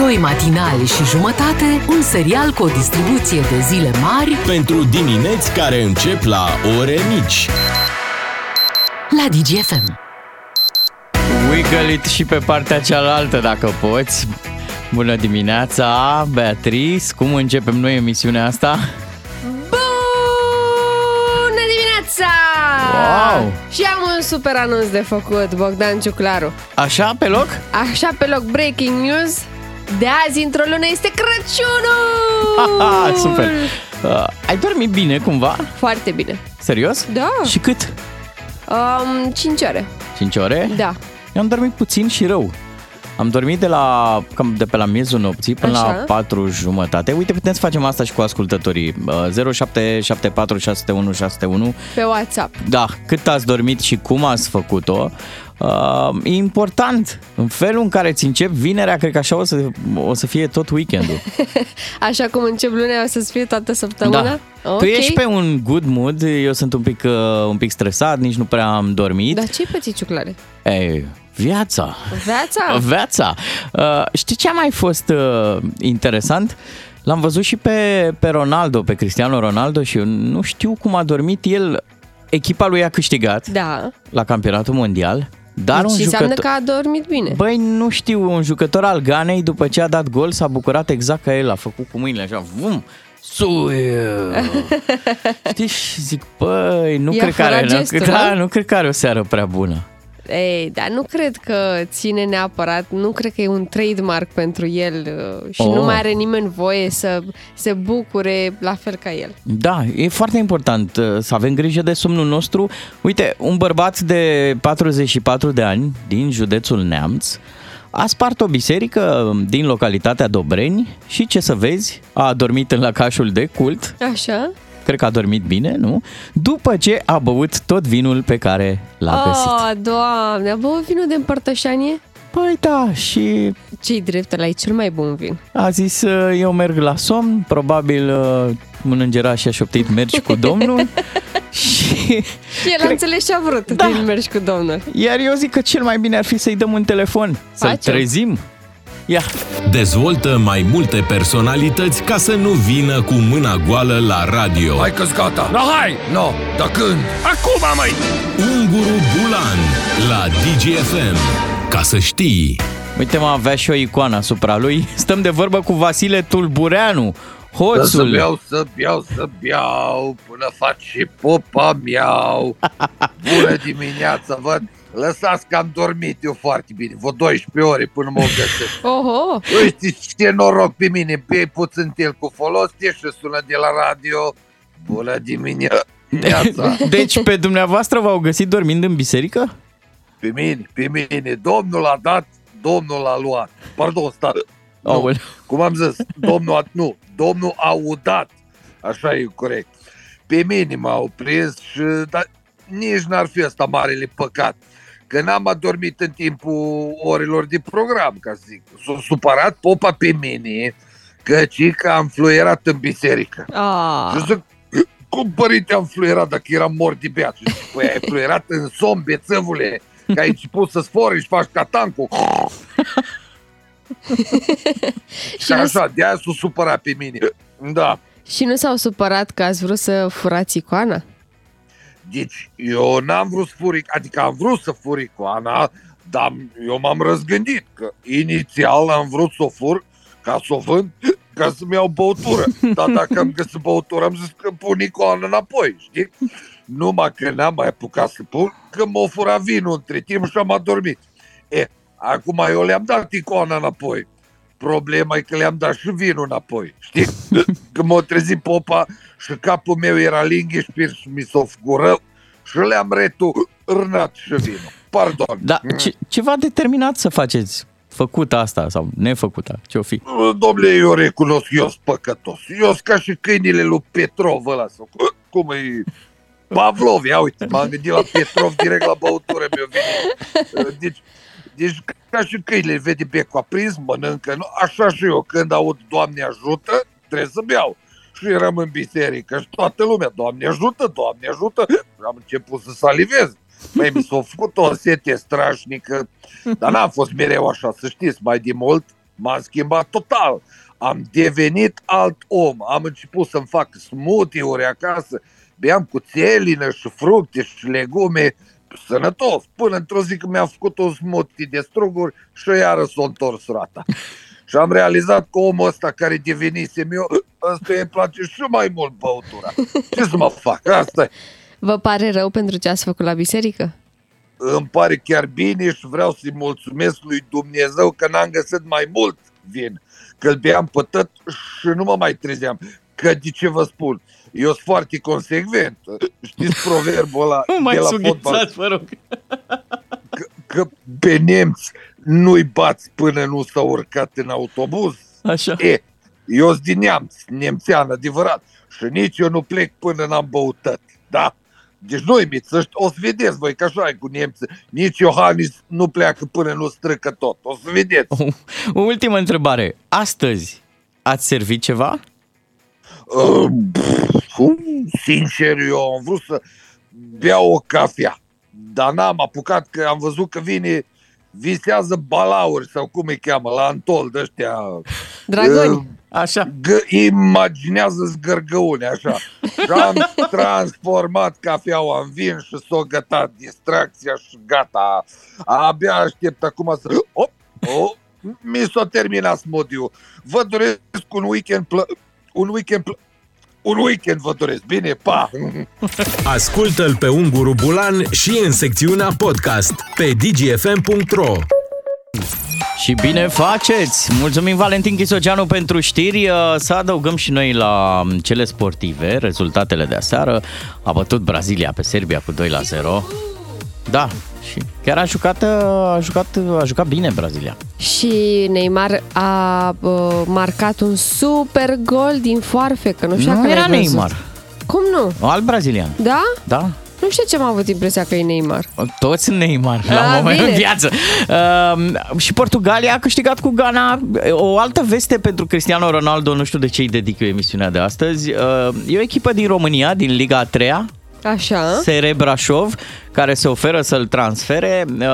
Doi matinali și jumătate, un serial cu o distribuție de zile mari Pentru dimineți care încep la ore mici. la DGFM. Wiggle it și pe partea cealaltă dacă poți. Bună dimineața, Beatrice. Cum începem noi emisiunea asta? Bună dimineața! Wow! Și am un super anunț de făcut, Bogdan Ciuclaru. Așa, pe loc? Așa pe loc, breaking news. De azi, într-o lună, este Crăciunul! Haha, super! Uh, ai dormit bine cumva? Foarte bine. Serios? Da. Și cât? Um, 5 ore. 5 ore? Da. Eu am dormit puțin și rău. Am dormit de la cam de pe la miezul nopții până Așa. la 4 jumătate. Uite, putem să facem asta și cu ascultătorii. Uh, 0774 601 601 Pe WhatsApp. Da, cât ați dormit și cum ați făcut-o. Uh, e important. În felul în care ți încep vinerea, cred că așa o să, o să fie tot weekendul. Așa cum încep luna, o să fie toată săptămâna? Da. Ok. Tu ești pe un good mood, eu sunt un pic, uh, un pic stresat, nici nu prea am dormit. Dar ce-i pățit ciuclare? Ei, viața. Viața? Viața. Uh, știi ce a mai fost uh, interesant? L-am văzut și pe, pe Ronaldo, pe Cristiano Ronaldo și eu nu știu cum a dormit el. Echipa lui a câștigat Da. la campionatul mondial, dar Deci un înseamnă jucător... că a dormit bine. Băi, nu știu, un jucător al Ganei după ce a dat gol s-a bucurat exact ca el, a făcut cu mâinile așa, vum, suie. Știi, și zic, băi, nu I-a cred că are, furat nu, gestul, da, nu? nu cred că are o seară prea bună. Ei, dar nu cred că ține neapărat, nu cred că e un trademark pentru el uh, și Oh. nu mai are nimeni voie să se bucure la fel ca el. Da, e foarte important uh, să avem grijă de somnul nostru. Uite, un bărbat de 44 de ani din județul Neamț a spart o biserică din localitatea Dobreni și ce să vezi, a dormit în lăcașul de cult, Așa? Cred că a dormit bine, nu? După ce a băut tot vinul pe care l-a găsit. Oh, doamne, a băut vinul de împărtășanie? Păi da, și Ce-i drept, ăla e cel mai bun vin. a zis, uh, eu merg la somn, probabil uh, un îngeraș și-a șoptit, mergi cu Domnul și... Și el a înțeles ce a vrut Da. da. din mergi cu domnul. Iar eu zic că cel mai bine ar fi să-i dăm un telefon, să-l Facem. trezim. Ia, Dezvoltă mai multe personalități ca să nu vină cu mâna goală la radio. Hai că gata. No, hai! No, dar când? Acum, măi! Unguru Bulan la DGFM. Ca să știi. uite mă, avea și o icoană asupra lui. Stăm de vorbă cu Vasile Tulbureanu, Să hoțul. beau, să beau, să beau, până faci și popa miau. Bună dimineața, văd. Lăsați că am dormit eu foarte bine, vă 12 ore până mă găsesc. Oho! Uite ce noroc pe mine, bei puțin tel cu folos, te și sună de la radio. Bună dimineața. Deci pe dumneavoastră v-au găsit dormind în biserică? Pe mine, pe mine, domnul a dat, domnul a luat. Pardon, stat. Nu, Aoleu. cum am zis, domnul a, nu, domnul a udat. Așa e corect. Pe mine m-au prins și dar nici n-ar fi asta marele păcat. Că n-am adormit în timpul orelor de program, ca să zic. S-a supărat popa pe mine căci că am fluierat în biserică. Ah. Și zic, cum părinte am fluierat dacă eram mort de beat? Și zic, păi ai fluierat în somn, bețăvule, că ai început să sfori și faci ca tancul. și Și nu, așa, de aia s-a supărat pe mine. Da. și nu s-au supărat că ați vrut să furați icoana? Deci, eu n-am vrut să fur, adică am vrut să fur icoana, dar eu m-am răzgândit că inițial am vrut să o fur ca să o vând, ca să-mi iau băutură. Dar dacă am găsit băutură, am zis că pun icoana înapoi, știi? Numai că n-am mai apucat să pun, că m-a furat vinul între timp și am adormit. E, acum eu le-am dat icoana înapoi. Problema e că le-am dat și vinul înapoi, știi? Că m-a trezit popa și capul meu era linghișpir și mi s-o fgură și le-am returnat și vinul. Pardon. Da, ce, ce v-a determinat să faceți făcut asta sau nefăcută? Ce-o fi? Domnule, eu recunosc, eu sunt păcătos. Eu sunt ca și câinile lui Petrov ăla. Sau, cu- cum e? Pavlov, ia uite, m-am gândit la Petrov direct la băutură mi-o vine. Deci, deci ca și câinile, vede becul aprins, mănâncă, nu? așa și eu, când aud Doamne ajută, trebuie să beau. Și eram în biserică și toată lumea, Doamne ajută, Doamne ajută. Și am început să salivez. Băi, mi s-a făcut o sete strașnică, dar n-a fost mereu așa, să știți, mai de mult m-am schimbat total. Am devenit alt om, am început să-mi fac smoothie-uri acasă, beam cu țelină și fructe și legume, sănătos, până într-o zi când mi-am făcut un smoothie de struguri și iară s-a întors rata. Și am realizat că omul ăsta care devenisem eu, ăsta îi place și mai mult băutura. Ce să mă fac? asta e. Vă pare rău pentru ce ați făcut la biserică? Îmi pare chiar bine și vreau să-i mulțumesc lui Dumnezeu că n-am găsit mai mult vin. Că îl beam pe tot și nu mă mai trezeam. Că de ce vă spun? Eu sunt foarte consecvent. Știți proverbul ăla Nu mai de la fotbal? sughițați, vă rog. Că, că pe nemți nu-i bați până nu s-au urcat în autobuz. Așa. E, eu sunt din neamț, nemțean adevărat. Și nici eu nu plec până n-am băutat. Da? Deci nu imiți, o să vedeți voi că așa e cu nemții. Nici Iohannis nu pleacă până nu străcă tot. O să vedeți. O, o ultimă întrebare. Astăzi ați servit ceva? Uh, pf, sincer, eu am vrut să beau o cafea. Dar n-am apucat că am văzut că vine visează balauri sau cum îi cheamă, la Antol de ăștia. Dragoni. Uh, Așa. G- imaginează zgărgăune, așa. Și am transformat cafeaua în vin și s-o gătat distracția și gata. Abia aștept acum să... Op, op, mi s-a terminat smoothie-ul. Vă doresc un weekend plă... Un weekend plă... Un weekend vă doresc. Bine, pa! Ascultă-l pe Unguru Bulan și în secțiunea podcast pe dgfm.ro Și bine faceți! Mulțumim Valentin Chisoceanu pentru știri. Uh, Să adăugăm și noi la um, cele sportive, rezultatele de aseară. A bătut Brazilia pe Serbia cu 2 la 0. Da, și chiar a jucat, uh, a jucat, a jucat bine Brazilia. Și Neymar a uh, marcat un super gol din foarfecă. Nu știu Nu dacă era l-ai văzut. Neymar, Cum nu? alt brazilian. Da? Da, Nu știu ce am avut impresia că e Neymar. Toți sunt Neymar la un A, moment bine. în viață. Uh, și Portugalia a câștigat cu Ghana. O altă veste pentru Cristiano Ronaldo, nu știu de ce îi dedic eu emisiunea de astăzi. Uh, e o echipă din România, din Liga a 3 Așa. SR Brașov, care se oferă să-l transfere. Uh,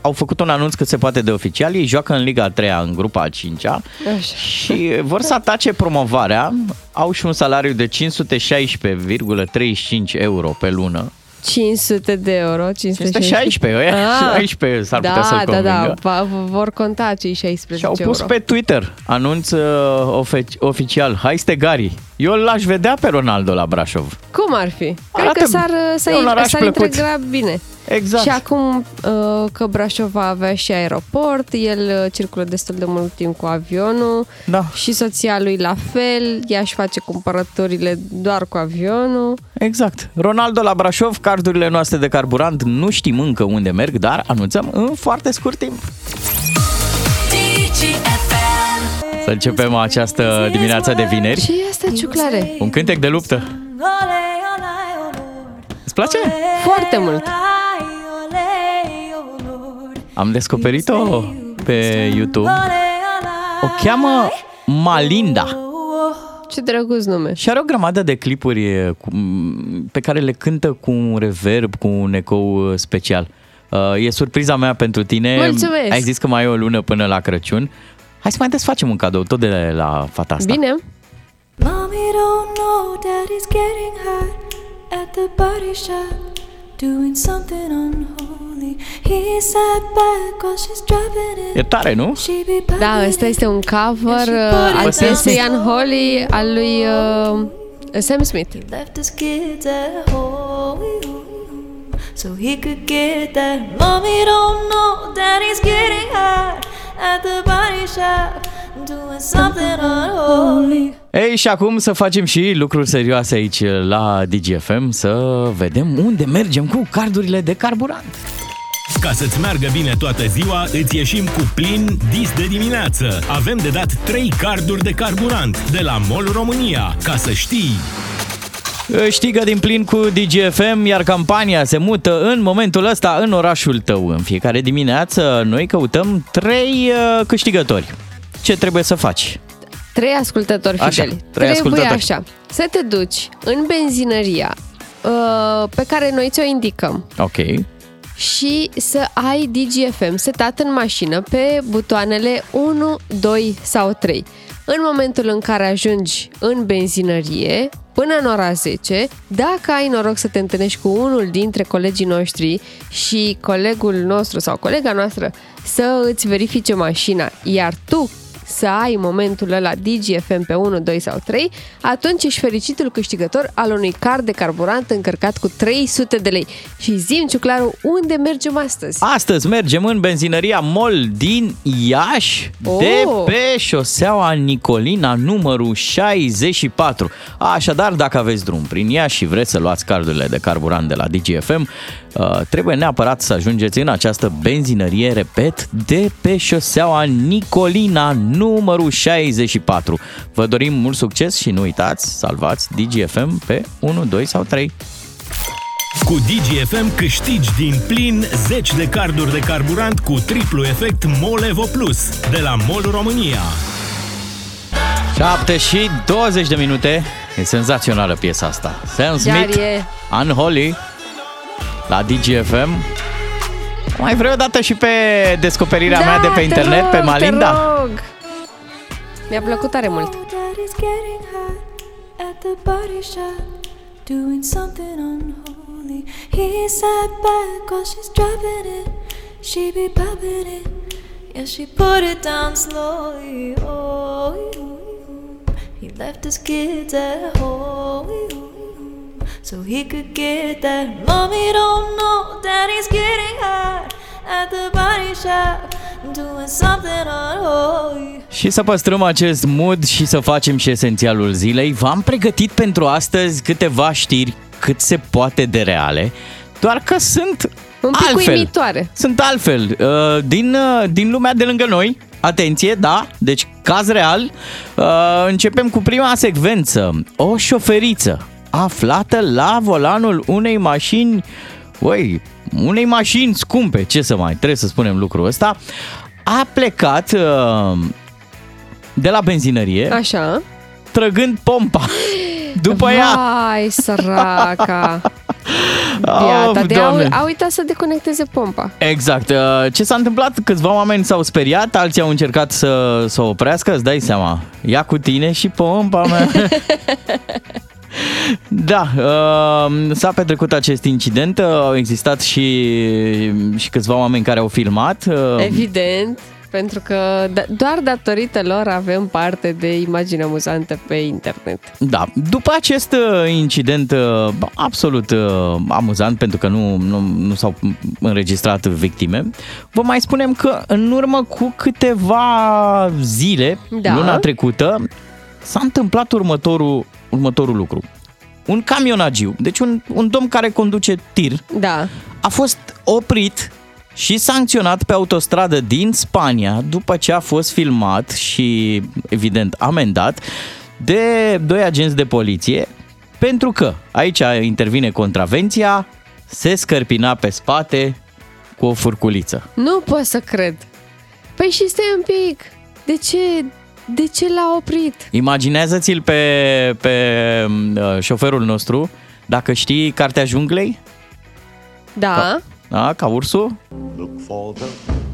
au făcut un anunț cât se poate de oficial. Ei joacă în Liga a 3 în grupa a 5-a Așa. și vor să atace promovarea. Au și un salariu de 516,35 euro pe lună. 500 de euro. 516. 516, ăia, Ah. 16 s-ar putea da, să-l da, da, convingă. va- vor conta cei 16 Și au pus euro. pe Twitter anunț uh, ofe- oficial. Hai Stegari, eu l-aș vedea pe Ronaldo la Brașov. Cum ar fi? Cred Arată- că s-ar, e să un oraș s-ar plăcut. integra bine. Exact. Și acum uh, că Brașov va avea și aeroport, el uh, circulă destul de mult timp cu avionul Da. și soția lui la fel, ea își face cumpărăturile doar cu avionul. Exact. Ronaldo la Brașov, cardurile noastre de carburant nu știm încă unde merg, dar anunțăm în foarte scurt timp. Să începem această dimineață de vineri. Ce e asta, ciuclare? Un cântec de luptă. Îți place? Foarte mult. Am descoperit-o pe YouTube. O cheamă Malinda. Ce drăguț nume. Și are o grămadă de clipuri e, cu, pe care le cântă cu un reverb, cu un ecou uh, special. Uh, E surpriza mea pentru tine. Mulțumesc! Ai zis că mai e o lună până la Crăciun. Hai să mai desfacem un cadou tot de la fata asta. Bine. Mommy don't know daddy's getting hot at the body shop, doing something unholy. He sat back while she's dropping it. E tare, nu? She be Da, popping ăsta it. este un cover uh, al Bă, Sam piesei Smith. Unholy al lui uh, Sam Smith. Left his kids at home so he could get that. Mommy don't know daddy's getting hot at the body shop, doing something unholy. Ei, și acum să facem și lucruri serioase aici la DGFM, să vedem unde mergem cu cardurile de carburant. Ca să-ți meargă bine toată ziua, îți ieșim cu plin dis de dimineață. Avem de dat 3 carduri de carburant de la MOL România. Ca să știi, Știgă din plin cu DGFM, iar campania se mută în momentul ăsta în orașul tău. În fiecare dimineață noi căutăm trei uh, câștigători. Ce trebuie să faci? Trei ascultători Așa, fideli. trei Trebuie ascultători. așa, să te duci în benzinăria uh, pe care noi ți-o indicăm Ok. și să ai DGFM setat în mașină pe butoanele 1, 2 sau 3. În momentul în care ajungi în benzinărie, până în ora 10, dacă ai noroc să te întâlnești cu unul dintre colegii noștri și colegul nostru sau colega noastră să îți verifice mașina, iar tu să ai momentul ăla DGFM pe 1, 2 sau 3, atunci ești fericitul câștigător al unui card de carburant încărcat cu 300 de lei. Și zim, Ciuclaru, unde mergem astăzi? Astăzi mergem în benzinăria MOL din Iași, Oh! de pe șoseaua Nicolina, numărul 64. Așadar, dacă aveți drum prin Iași și vreți să luați cardurile de carburant de la DGFM, uh, trebuie neapărat să ajungeți în această benzinărie, repet, de pe șoseaua Nicolina, numărul 64. Vă dorim mult succes și nu uitați, salvați DGFM pe 1, 2 sau 3. Cu DGFM câștigi din plin 10 de carduri de carburant cu triplu efect MOL Evo Plus de la MOL România. 7 și 20 de minute. E senzațională piesa asta. Sam Smith, Chiar e. Unholy, la DGFM. Mai vreau o dată și pe descoperirea mea de pe Da, te internet, rog, pe Malinda? Te rog. Mi-a plăcut tare mult. Oh, Daddy's getting hot at the body shop, doing something unholy. He sat back while she's driving it. She be popping it. Yeah, she put it down slowly. Oh, he left his kids at home so he could get that. Mommy don't know daddy's getting hot at the body shop, doing something unholy. Și să păstrăm acest mood și să facem și esențialul zilei, v-am pregătit pentru astăzi câteva știri cât se poate de reale, doar că sunt Un pic altfel. uimitoare. Sunt altfel. Uh, Din, uh, din lumea de lângă noi, atenție, da, deci caz real, uh, începem cu prima secvență. O șoferiță aflată la volanul unei mașini, ui, unei mașini scumpe, ce să mai, trebuie să spunem lucrul ăsta, a plecat uh, de la benzinărie, Așa. trăgând pompa după ea. Vai, săraca. Of, Iată, de a, Doamne. a uitat să deconecteze pompa. Exact. Uh, Ce s-a întâmplat? Câțiva oameni s-au speriat, alții au încercat să, să o oprească, îți dai seama. Ia cu tine și pompa mea. Da, uh, s-a petrecut acest incident, uh, au existat și, și câțiva oameni care au filmat. uh, Evident, pentru că da- doar datorită lor avem parte de imagini amuzante pe internet. Da, după acest uh, incident uh, absolut uh, amuzant, pentru că nu, nu, nu s-au înregistrat victime, vă mai spunem că în urmă cu câteva zile, Da. luna trecută, s-a întâmplat următorul, următorul lucru. Un camionagiu, deci un, un domn care conduce tir, Da. a fost oprit și sancționat pe autostradă din Spania după ce a fost filmat și, evident, amendat de doi agenți de poliție pentru că, aici intervine contravenția, se scărpina pe spate cu o furculiță. Nu pot să cred. Păi și stai un pic. De ce, de ce l-a oprit? Imaginează-ți-l pe, pe uh, șoferul nostru, dacă știi Cartea Junglei, Da. da, ca ursul, Look for the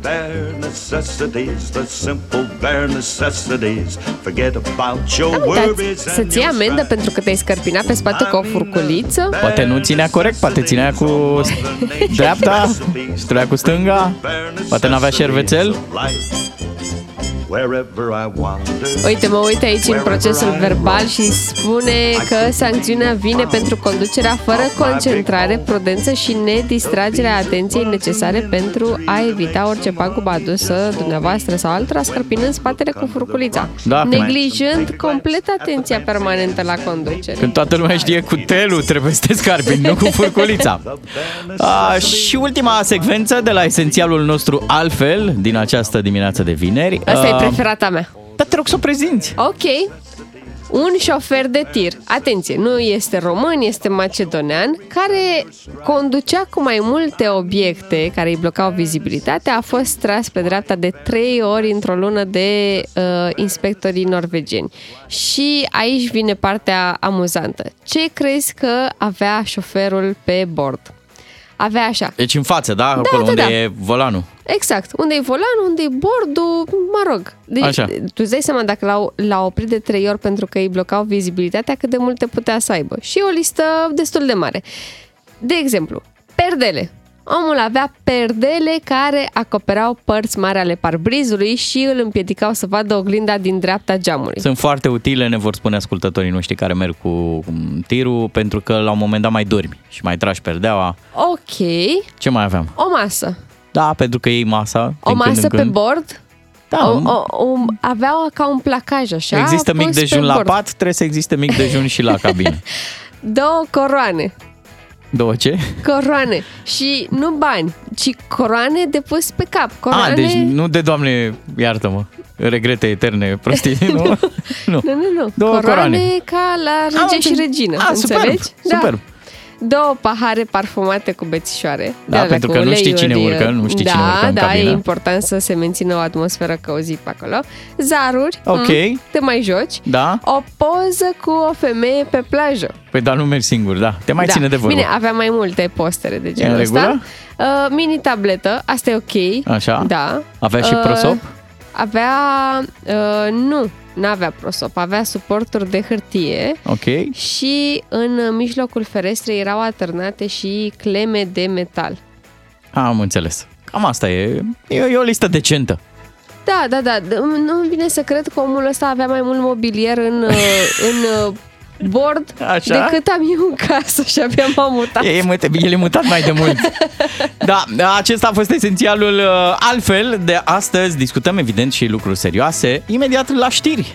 bare necessities, the simple bare necessities. Forget about your Da, uitați, worries să and ții your amendă strife. pentru că te-ai scărpinat pe spate cu o furculiță? Poate nu ținea corect, poate ținea cu dreapta și trebuia cu stânga, poate n-avea șervețel. Wherever I wander. Uite, mă uit aici în procesul verbal și spune că sancțiunea vine pentru conducerea fără concentrare, prudență și nedistragerea atenției necesare pentru a evita orice pagubă adusă dumneavoastră sau altora, scărpinând spatele cu furculița. Da, cum e? neglijând complet atenția permanentă la conducere. Când toată lumea știe cu telul, trebuie să te scarpini, nu cu furculița. A, și ultima secvență de la esențialul nostru altfel din această dimineață de vineri. Asta e A, preferata mea. Da, te rog să o prezinți. Ok. Un șofer de tir, atenție, nu este român, este macedonean, care conducea cu mai multe obiecte care îi blocau vizibilitatea, a fost tras pe dreapta de trei ori într-o lună de uh, inspectorii norvegieni. Și aici vine partea amuzantă. Ce crezi că avea șoferul pe bord? Avea așa. Deci în față, da? Acolo da, unde da. e volanul. Exact. Unde e volanul, unde e bordul, mă rog. Deci, Așa. Tu îți dai seama dacă l-au, l-au oprit de trei ori pentru că îi blocau vizibilitatea, cât de multe putea să aibă. Și e o listă destul de mare. De exemplu, perdele. Omul avea perdele care acoperau părți mari ale parbrizului și îl împiedicau să vadă oglinda din dreapta geamului. Sunt foarte utile, ne vor spune ascultătorii noștri care merg cu mm, tirul, pentru că la un moment dat mai dormi și mai tragi perdeaua. Ok, Ce mai aveam? o masă. Da, pentru că iei masa. O din când masă în pe când. bord. Da, O, o, o, avea ca un placaj așa. Există mic pus pe dejun la bord. pat, trebuie să existe mic dejun și la cabină. Două coroane. Două ce? Coroane. Și nu bani, ci coroane de pus pe cap. Coroane... A, deci nu de doamne, iartă-mă, regrete eterne, prostii, nu? nu. Nu, nu, nu. Două coroane, coroane. ca la Am rege și înțeles. regină, A, superb, înțelegi? superb. Da. Două pahare parfumate cu bețișoare. Da, alea pentru cu că nu știi cine uleiuri. urcă, nu știi da, cine urcă în Da, cabină. e important să se mențină o atmosferă călzit pe acolo. Zaruri. Ok. mm, te mai joci. Da? O poză cu o femeie pe plajă. Păi dar nu mergi singur, da. Te mai da. ține de vorbă. Bine, avea mai multe postere de genul în ăsta. regulă? Uh, mini tabletă, asta e ok. Așa? Da. Avea și Uh, prosop? Avea, uh, nu, nu avea prosop, avea suporturi de hârtie Ok. și în mijlocul ferestrei erau alternate și cleme de metal. Am înțeles. Cam asta e. E, e o listă decentă. Da, da, da, d- nu vine să cred că omul ăsta avea mai mult mobilier în, uh, în uh, bord Așa? decât am eu în casă și abia m-am mutat. E, mute, el e mutat mai de mult. Da, acesta a fost esențialul uh, altfel de astăzi. Discutăm evident și lucruri serioase. Imediat la știri.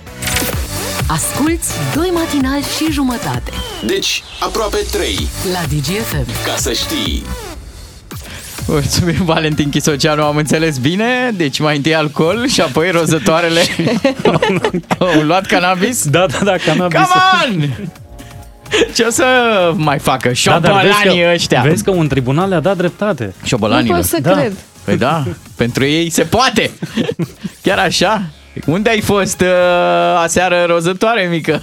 Asculți doi matinali și jumătate Deci, aproape 3. la DGFM. Ca să știi. Mulțumim, Valentin Chisoceanu, am înțeles bine. Deci mai întâi alcool și apoi rozătoarele au luat cannabis. Da, da, da, cannabis. Come on! Ce o să mai facă Da, șobolanii dar vezi că, ăștia? Vezi că un tribunal le-a dat dreptate. Nu Șobolanilor. pot să Da. cred. Păi da, pentru ei se poate. Chiar așa? Unde ai fost uh, aseară rozătoare mică?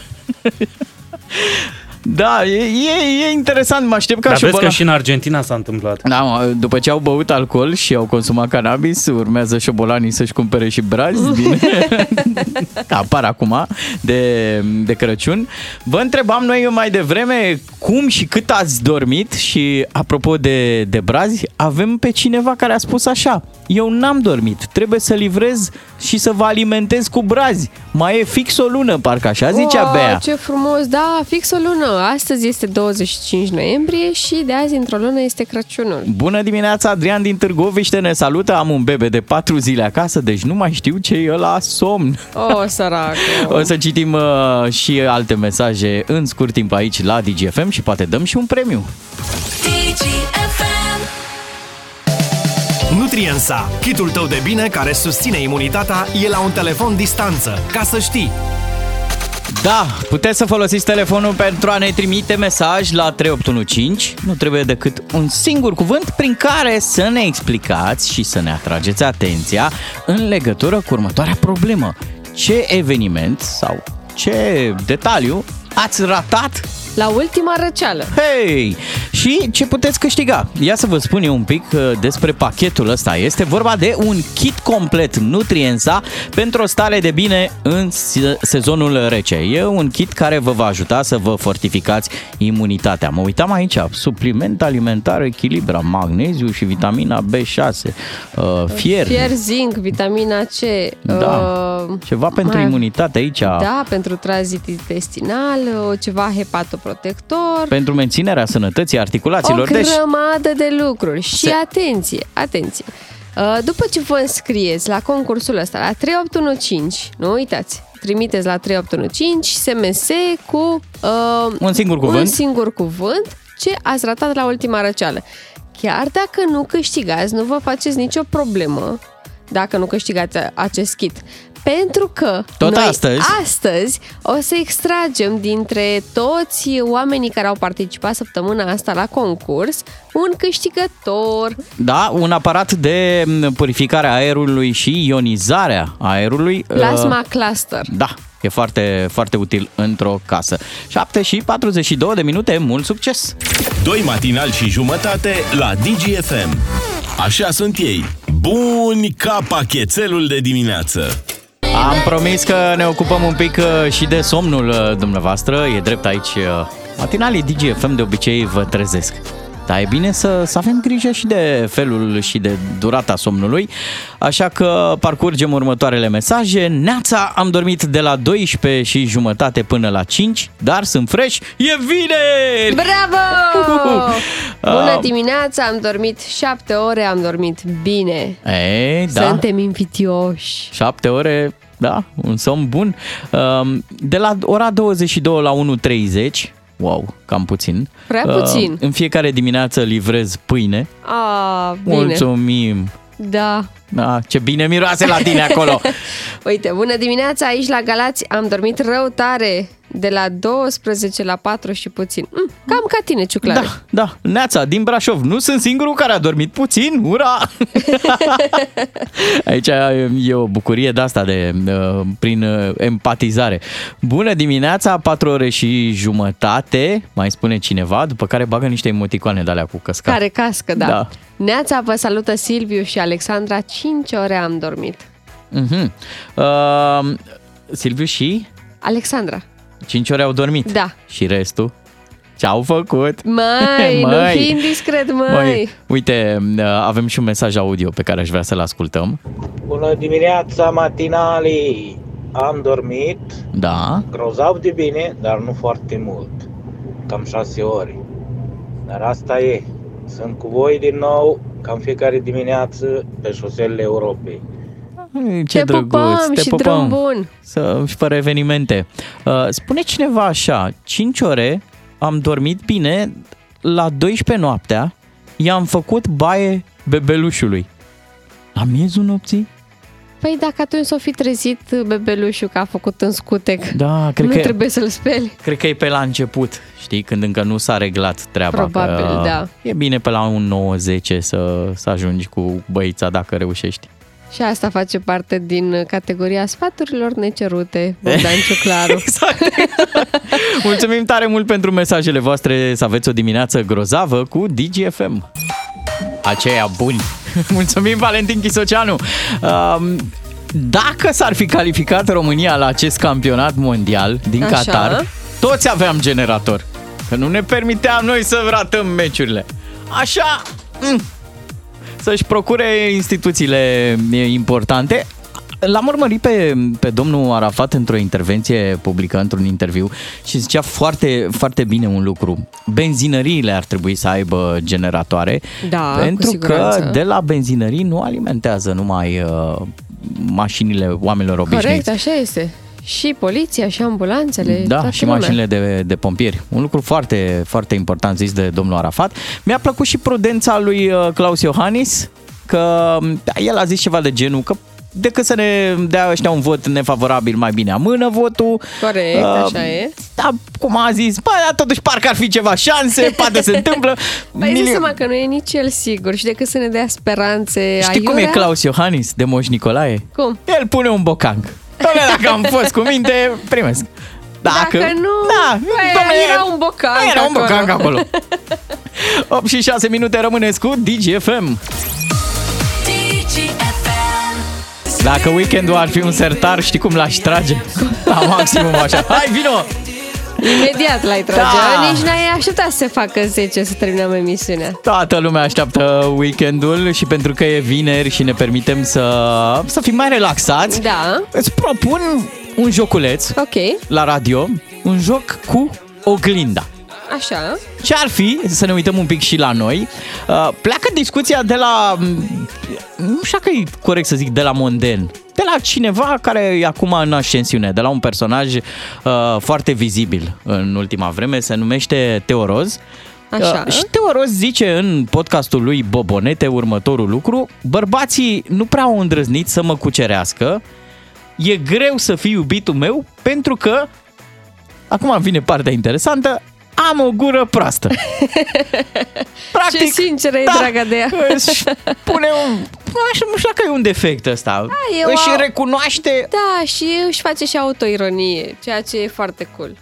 Da, e, e, e interesant, mă aștept ca Dar vezi că șobolan... și în Argentina s-a întâmplat. Da, mă, după ce au băut alcool și au consumat cannabis, urmează șobolanii să-și cumpere și brazi din... apar acum de, de Crăciun. Vă întrebam noi mai devreme cum și cât ați dormit și apropo de, de brazi, avem pe cineva care a spus așa, eu n-am dormit, trebuie să livrez și să vă alimentez cu brazi. Mai e fix o lună, parcă așa zicea Wow, Bea. ce frumos, da, fix o lună. Astăzi este 25 noiembrie și de azi într-o lună este Crăciunul. Bună dimineața, Adrian din Târgoviște ne salută. Am un bebe de 4 zile acasă, deci nu mai știu ce e la somn. O, săracă. O să citim uh, și alte mesaje în scurt timp aici la DGFM și poate dăm și un premiu. Nutriensa, kitul tău de bine care susține imunitatea, e la un telefon distanță, ca să știi. Da, puteți să folosiți telefonul pentru a ne trimite mesaj la 3815. Nu trebuie decât un singur cuvânt prin care să ne explicați și să ne atrageți atenția în legătură cu următoarea problemă. Ce eveniment sau ce detaliu ați ratat La ultima răceală. Hei! Și ce puteți câștiga? Ia să vă spun eu un pic uh, despre pachetul ăsta. Este vorba de un kit complet Nutriensa pentru o stare de bine în se- sezonul rece. E un kit care vă va ajuta să vă fortificați imunitatea. Mă uitam aici, supliment alimentar echilibra, magneziu și vitamina B6, uh, fier. Fier, zinc, vitamina C. Da. uh, Ceva pentru mai- imunitate aici. Da, pentru tranzit intestinal, uh, ceva hepatoprotector. Pentru menținerea sănătății o articulațiilor. Deci, grămadă de lucruri. Și Se- atenție, atenție. Uh, După ce vă înscrieți la concursul ăsta, la 3815, nu uitați, trimiteți la 3815 SMS cu uh, Un singur un cuvânt. singur cuvânt ce ați ratat la ultima răceală. Chiar dacă nu câștigați, nu vă faceți nicio problemă dacă nu câștigați acest kit. Pentru că Tot noi astăzi. astăzi o să extragem dintre toți oamenii care au participat săptămâna asta la concurs un câștigător. Da, un aparat de m, purificare a aerului și ionizarea aerului. Plasma Uh, Cluster. Da, E foarte, foarte util într-o casă. 7 și 42 de minute, mult succes! Doi matinali și jumătate la DGFM. Așa sunt ei. Buni ca pachetelul de dimineață. Am promis că ne ocupăm un pic uh, și de somnul uh, dumneavoastră. E drept aici. uh, Matinalii DGFM de obicei vă trezesc. Dar e bine să, să avem grijă și de felul și de durata somnului. Așa că parcurgem următoarele mesaje. Neața, am dormit de la 12 și jumătate până la 5, dar sunt fresh. E vineri! Bravo! Bună Ah. dimineața, am dormit 7 ore, am dormit bine. E, da. Suntem invitioși. 7 ore, da, un somn bun. Um, De la ora 22 la 1.30, wow, cam puțin. Prea Uh, puțin. În fiecare dimineață livrez pâine. A, bine. Mulțumim! Da. Da, ce bine miroase la tine acolo! Uite, bună dimineața, aici la Galați am dormit rău tare de la 12 la 4 și puțin. Mm, cam ca tine, ciuclare. Da, da, Neața, din Brașov. Nu sunt singurul care a dormit puțin, ura! Aici e o bucurie de asta, de, uh, prin uh, empatizare. Bună dimineața, 4 ore și jumătate, mai spune cineva, după care bagă niște emoticoane de alea cu căscat. Care cască, da. Da. Neața vă salută Silviu și Alexandra, 5 ore am dormit. Uh-huh. Uh, Silviu și Alexandra, 5 ore au dormit. Da. Și restul? Ce-au făcut? Măi, nu fi indiscret, măi. Măi, uite, uh, avem și un mesaj audio pe care aș vrea să-l ascultăm. Bună dimineața, matinalii! Am dormit Da. grozav de bine, dar nu foarte mult. Cam șase ore. Dar asta e. Sunt cu voi din nou, cam fiecare dimineață, pe șoselele Europei. Ce Te drăguț, pupăm te și pupăm. drum bun. Să, și fără evenimente. Uh, spune cineva așa, 5 ore am dormit bine, la 12 noaptea i-am făcut baie bebelușului. La miezul nopții? Păi dacă atunci s-o fi trezit bebelușul că a făcut în scutec, Da, cred nu că, trebuie să-l speli. cred că e pe la început, știi, când încă nu s-a reglat treaba. Probabil, că da. E bine pe la un 9-10 să, să ajungi cu băița dacă reușești. Și asta face parte din categoria sfaturilor necerute, Bogdan Ciuclaru. Exact. Mulțumim tare mult pentru mesajele voastre, să aveți o dimineață grozavă cu DGFM. Aceia buni. Mulțumim, Valentin Chisoceanu. Um, Dacă s-ar fi calificat România la acest campionat mondial din Așa. Qatar, toți aveam generator. Că nu ne permiteam noi să ratăm meciurile. Așa, mm, să-și procure instituțiile importante. L-am urmărit pe, pe domnul Arafat într-o intervenție publică, într-un interviu și zicea foarte, foarte bine un lucru. Benzinăriile ar trebui să aibă generatoare Da, cu pentru că siguranță. de la benzinării nu alimentează numai uh, mașinile oamenilor obișnuiți. Corect, așa este. Și poliția, și ambulanțele, Da, toată și lumea. mașinile de, de pompieri. Un lucru foarte, foarte important zis de domnul Arafat. Mi-a plăcut și prudența lui uh, Claus Iohannis, că da, el a zis ceva de genul că decât să ne dea ăștia un vot nefavorabil, mai bine amână votul. Corect, Uh, așa e. Da, cum a zis, bă, dar totuși parcă ar fi ceva șanse, poate se întâmplă. Păi Milio- zi seama că nu e nici el sigur și decât să ne dea speranțe Știi cum e aiurea? Claus Iohannis de Moș Nicolae? Cum? El pune un bocang. Doamne, dacă am fost cu minte, primesc. Dacă, Dacă nu, da, băi, domnule, era un bocanc Era un acolo. bocanc acolo. 8 și 6 minute rămâneți cu DGFM. Dacă weekendul ar fi un sertar, știi cum l-aș trage? La maximum așa. Hai, vino! Imediat l-ai trage. Da. Nici n-ai așteptat să se facă 10 să terminăm emisiunea. Toată lumea așteaptă weekendul și pentru că e vineri și ne permitem să, să fim mai relaxați, Da, îți propun un joculeț ok, la radio, un joc cu oglinda. Așa. Ce ar fi, să ne uităm un pic și la noi, uh, pleacă discuția de la, m, nu știu că e corect să zic de la monden, de la cineva care e acum în ascensiune, de la un personaj uh, foarte vizibil în ultima vreme, se numește Teoroz. Așa. Uh, și Teoroz zice în podcastul lui Bobonete următorul lucru, bărbații nu prea au îndrăznit să mă cucerească, e greu să fii iubitul meu pentru că, acum vine partea interesantă, am o gură proastă. Ce sinceră e draga de ea. Își pune un, nu știu dacă e un defect ăsta. Da, e Își o- recunoaște... Da, și își face și autoironie, ceea ce e foarte cool.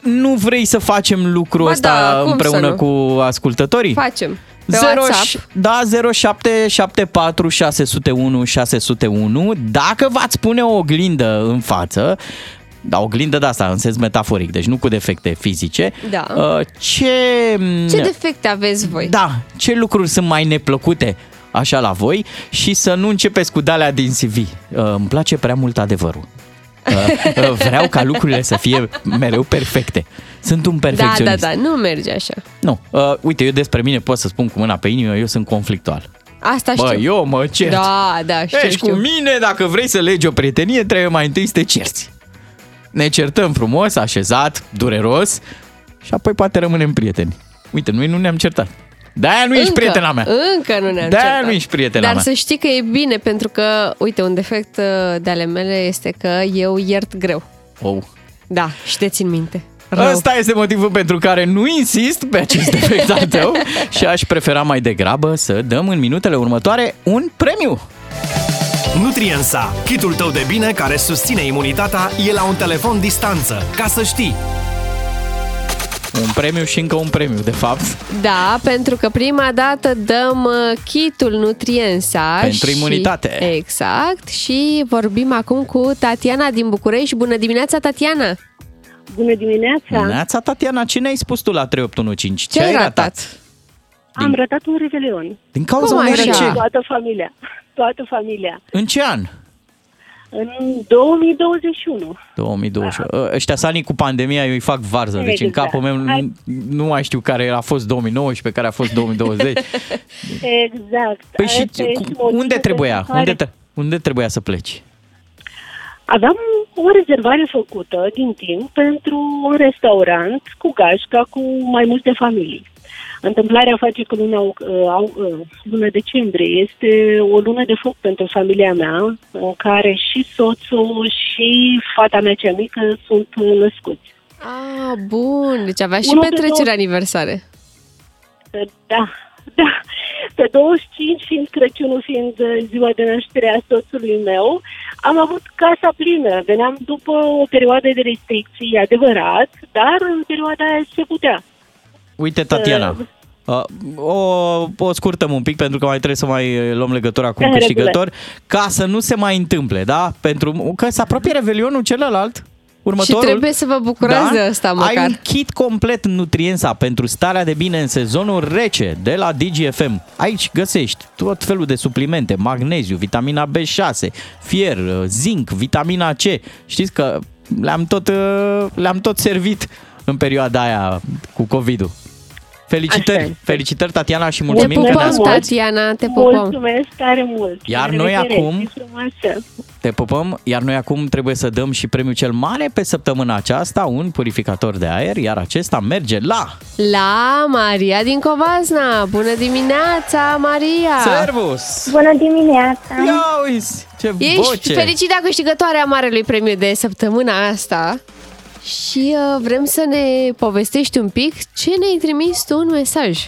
Nu vrei să facem lucrul Ba ăsta da, cum împreună să cu ascultătorii? Facem. Pe Zero WhatsApp. ș- Da, 0774 601 601. Dacă v-ați pune o oglindă în față, da, oglindă de asta, în sens metaforic, deci nu cu defecte fizice. Da. uh, Ce... Ce defecte aveți voi? Da, ce lucruri sunt mai neplăcute așa la voi și să nu începeți cu dalea din CV. Uh, îmi place prea mult adevărul. Uh, uh, vreau ca lucrurile să fie mereu perfecte. Sunt un Da, perfecționist. da, da, nu merge așa. Nu, uh, uite, eu despre mine pot să spun cu mâna pe inimă, eu sunt conflictual. Asta Bă, știu. eu mă cert. Da, da, știu, Ești știu. cu mine, dacă vrei să legi o prietenie, trebuie mai întâi să te cerți. Ne certăm frumos, așezat, dureros și apoi poate rămânem prieteni. Uite, noi nu ne-am certat. De-aia nu ești Încă, prietena mea. Încă nu ne-am De-aia certat. nu ești prietena Dar mea. să știi că e bine, pentru că, uite, un defect uh, de ale mele este că eu iert greu. Oh. Da, și te țin minte. Rău. Ăsta este motivul pentru care nu insist pe acest defect al tău și aș prefera mai degrabă să dăm în minutele următoare un premiu. Nutriensa, kitul tău de bine care susține imunitatea, e la un telefon distanță. Ca să știi, Un premiu și încă un premiu, de fapt. Da, pentru că prima dată dăm uh, kitul Nutriensa. Pentru și... imunitate. Exact. Și vorbim acum cu Tatiana din București. Bună dimineața, Tatiana! Bună dimineața! Neața Tatiana, ce ne-ai spus tu la 3815? Ce ai ratat? Am ratat un revelion. Din cauza Cum unei așa? răceli. Toată familia. Toată familia. În ce an? În 2021. 2021. Ăștia sanii cu pandemia eu îi fac varză, deci în Exact. capul meu nu, nu mai știu care a fost 2019, care a fost 2020. Exact. Păi și Asta este cu- motivul unde trebuia? pentru care Unde, tre- unde trebuia să pleci? Aveam o rezervare făcută din timp pentru un restaurant cu gașca cu mai multe familii. Întâmplarea face că luna, uh, au- uh, luna decembrie este o lună de foc pentru familia mea, în care și soțul și fata mea cea mică sunt uh, născuți. Ah, bun. Deci avea și Unul de petrecere două- aniversare. Da, da. Pe 25, fiind Crăciunul fiind uh, ziua de naștere a soțului meu, am avut casa plină. Veneam după o perioadă de restricții, adevărat, dar în perioada aia se putea. Uite, Tatiana, uh, o, o scurtăm un pic pentru că mai trebuie să mai uh, luăm legătura cu un În regulă. câștigător ca să nu se mai întâmple, da? Pentru că se apropie revelionul celălalt. Următorul. Și trebuie să vă bucurați de asta Ai măcar. un kit complet Nutriensa pentru starea de bine în sezonul rece de la DGFM. Aici găsești tot felul de suplimente, magneziu, vitamina B6, fier, zinc, vitamina C. Știți că le-am tot, uh, le-am tot servit în perioada aia cu COVID-ul. Felicitări, felicitări Tatiana și Te mulțumim că ne pupăm, asculti. Tatiana, te pupăm. Mulțumesc tare mult! Iar La noi revedere, acum- zi frumoasă. Te pupăm, iar noi acum trebuie să dăm și premiul cel mare pe săptămâna aceasta, un purificator de aer, iar acesta merge la La Maria din Covazna. Bună dimineața, Maria! Servus! Bună dimineața! Ia uiți, ce Ești voce! fericită câștigătoarea Marelui Premiu de săptămâna asta și uh, vrem să ne povestești un pic ce ne-ai trimis tu un mesaj.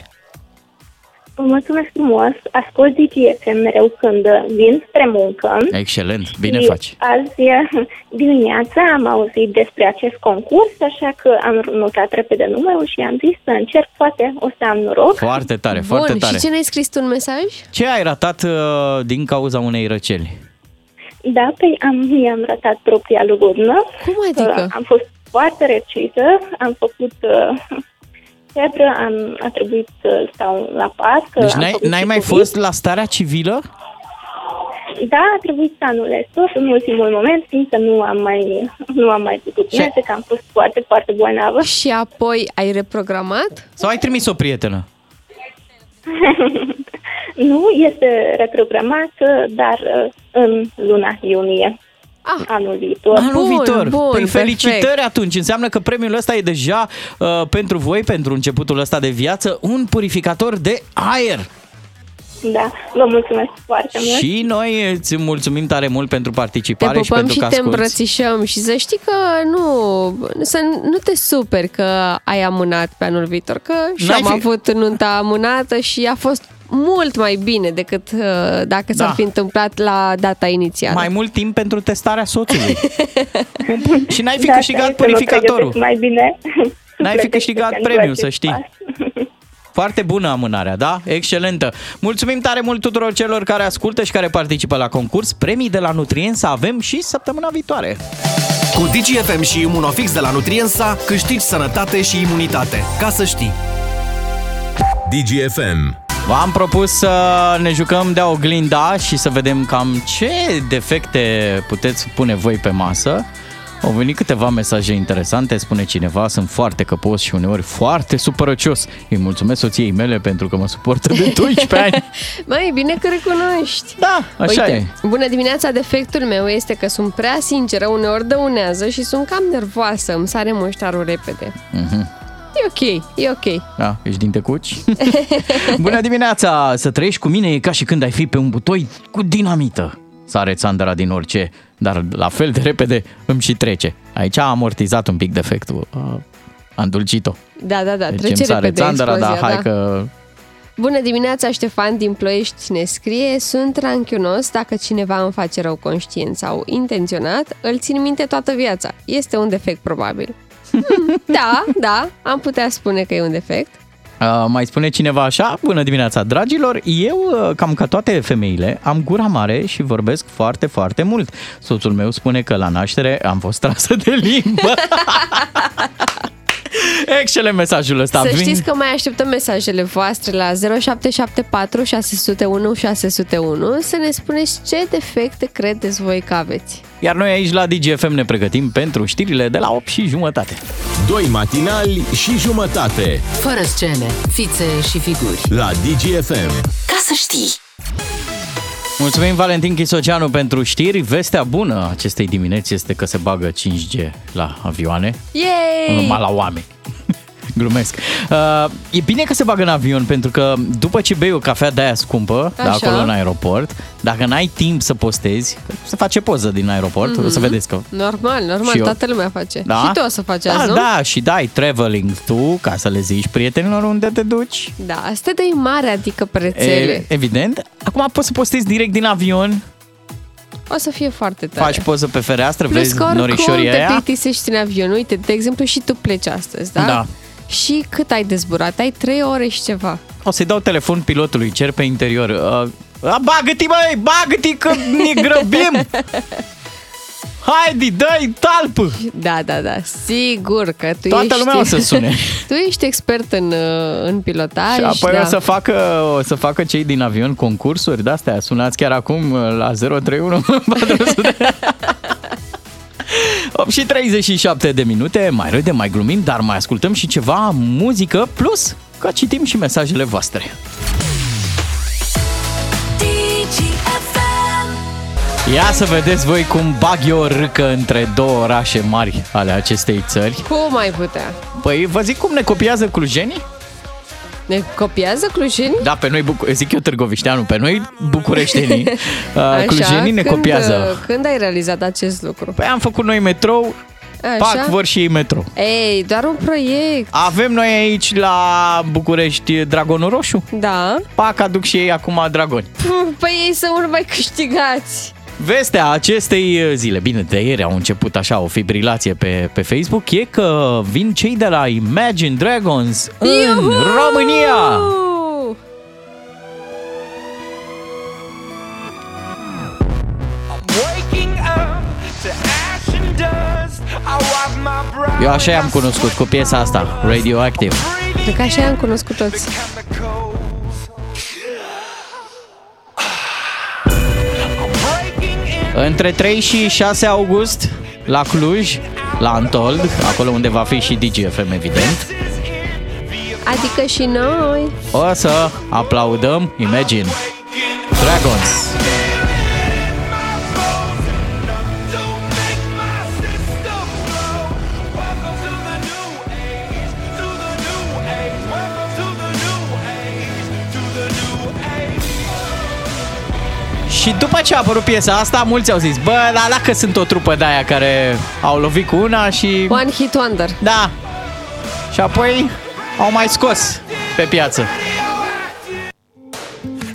Vă mulțumesc frumos! Ascult DGFM mereu când vin spre muncă. Excelent, bine și faci. Azi dimineața am auzit despre acest concurs, așa că am notat repede numărul și am zis să încerc, poate o să am noroc. Foarte tare, Bun, foarte tare. și ce ne-ai scris tu un mesaj? Ce ai ratat uh, din cauza unei răceli? Da, păi am, mi-am ratat propria lugurnă. Cum adică? Am fost foarte răcită, am făcut uh, febră, am, a trebuit să stau la pat. că Deci am n-ai, făcut n-ai și mai COVID. fost la starea civilă? Da, a trebuit să anulez tot în ultimul moment, fiindcă nu am mai, nu am mai putut Și- merge, că am fost foarte, foarte bolnavă. Și apoi ai reprogramat? Sau ai trimis o prietenă? nu este reprogramat, dar uh, în luna iunie. Ah, anul viitor. Anul Bun, viitor. bun, păi perfect. felicitări atunci. Înseamnă că premiul ăsta e deja uh, pentru voi, pentru începutul ăsta de viață, un purificator de aer. Da, vă mulțumesc foarte mult. Și noi îți mulțumim tare mult pentru Te participare și pupăm pentru și că te asculti. îmbrățișăm și să știi că nu, să nu te superi că ai amânat pe anul viitor, că și N-ai am fi- avut nunta amânată și a fost mult mai bine decât uh, dacă s-ar Da. fi întâmplat la data inițială. Mai mult timp pentru testarea soțului. și n-ai fi Da, câștigat stai să mă purificatorul. pregătesc mai bine. N-ai fi câștigat pentru premiul, acest să știi. pas. Foarte bună amânarea, da? Excelentă. Mulțumim tare mult tuturor celor care ascultă și care participă la concurs. Premii de la Nutriența avem și săptămâna viitoare. Cu DGFM și Imunofix de la Nutriensa câștigi sănătate și imunitate. Ca să știi! DGFM. V-am propus să ne jucăm de oglinda și să vedem cam ce defecte puteți pune voi pe masă. Au venit câteva mesaje interesante, spune cineva, sunt foarte căpos și uneori foarte supărăcios. Îi mulțumesc soției mele pentru că mă suportă de 12 ani. Mai bine că recunoști. Da, așa Uite, e. bună dimineața, defectul meu este că sunt prea sinceră, uneori dăunează și sunt cam nervoasă, îmi sare muștarul repede. Mhm. E ok, e ok. Da, ești din tecuci? Bună dimineața! Să trăiești cu mine e ca și când ai fi pe un butoi cu dinamită. Sare Țandra din orice, dar la fel de repede îmi și trece. Aici a amortizat un pic defectul. A, a îndulcit-o. Da, da, da, Deci trece îmi sare repede Țandra, dar explozia, hai da. că... Bună dimineața, Ștefan din Ploiești ne scrie Sunt ranchiunos dacă cineva îmi face rău conștient sau intenționat, îl țin minte toată viața. Este un defect probabil. Hmm, da, da, am putea spune că e un defect. Uh, mai spune cineva așa, bună dimineața, dragilor, eu, uh, cam ca toate femeile, am gura mare și vorbesc foarte, foarte mult. Soțul meu spune că la naștere am fost trasă de limbă. Excelent mesajul ăsta. Să Vin- știți că mai așteptăm mesajele voastre la 0774 601 601 să ne spuneți ce defecte credeți voi că aveți. Iar noi aici la DGFM ne pregătim pentru știrile de la 8 și jumătate. Doi matinali și jumătate Fără scene, fițe și figuri. la DGFM. Ca să știi! Mulțumim Valentin Chisoceanu pentru știri. Vestea bună acestei dimineți este că se bagă 5G la avioane, Yay! numai la oameni. Glumesc. Uh, e bine că se bagă în avion pentru că după ce bei o cafea de aia scumpă, de Așa. acolo în aeroport, dacă n-ai timp să postezi, se face poză din aeroport, o să Mhm. vedeți că Normal, normal, Și eu. toată lumea face. Da? Și tu o să faci da, azi, nu? da, și dai traveling tu ca să le zici prietenilor unde te duci. Da, asta dai mare, adică pe rețele. E, evident. Acum poți să postezi direct din avion, O să fie foarte tare. faci poză pe fereastră, Plus vezi că oricum norișorii te aia. plictisești în avion. Uite, de exemplu, și tu pleci astăzi, da? Da. Și cât ai de zburat? Ai trei ore și ceva. O să-i dau telefon pilotului, cer pe interior. Uh, a, bagă-te, băi, bagă-te că ne grăbim! Haide, dai talpă! Da, da, da, sigur că tu Toată ești... lumea o să sune. tu ești expert în, uh, în pilotaj. Și apoi da. o, să facă, o să facă cei din avion concursuri de-astea. Sunați chiar acum uh, la 031 400. 8 și 37 de minute, mai râdem, mai glumim, dar mai ascultăm și ceva muzică, plus că citim și mesajele voastre. Ia să vedeți voi cum bag eu o râcă între două orașe mari ale acestei țări. Cum ai putea? Păi vă zic cum ne copiază clujenii? Ne copiază clujenii? Da, pe noi, Bucu- zic eu târgovișteanu, pe noi bucureștenii, uh, Așa, clujenii ne când, copiază. uh, Când ai realizat acest lucru? Păi am făcut noi metrou, Așa? pac, vor și ei metrou. Ei, doar un proiect. Avem noi aici la București Dragonul Roșu, Da. pac, aduc și ei acum dragoni. Păi ei să nu mai câștigați. Vestea acestei zile, bine, de ieri au început așa o fibrilație pe, pe Facebook, e că vin cei de la Imagine Dragons în Iuhu! România. Eu așa i-am cunoscut cu piesa asta, Radioactive. Cred că așa am cunoscut toți. Între 3 și 6 august, la Cluj, la Antold, acolo unde va fi și DGFM, evident, Adică și noi. o să aplaudăm Imagine Dragons. Și după ce a apărut piesa asta, mulți au zis, bă, dar dacă sunt o trupă de aia care au lovit cu una și... One hit wonder. Da. Și apoi au mai scos pe piață.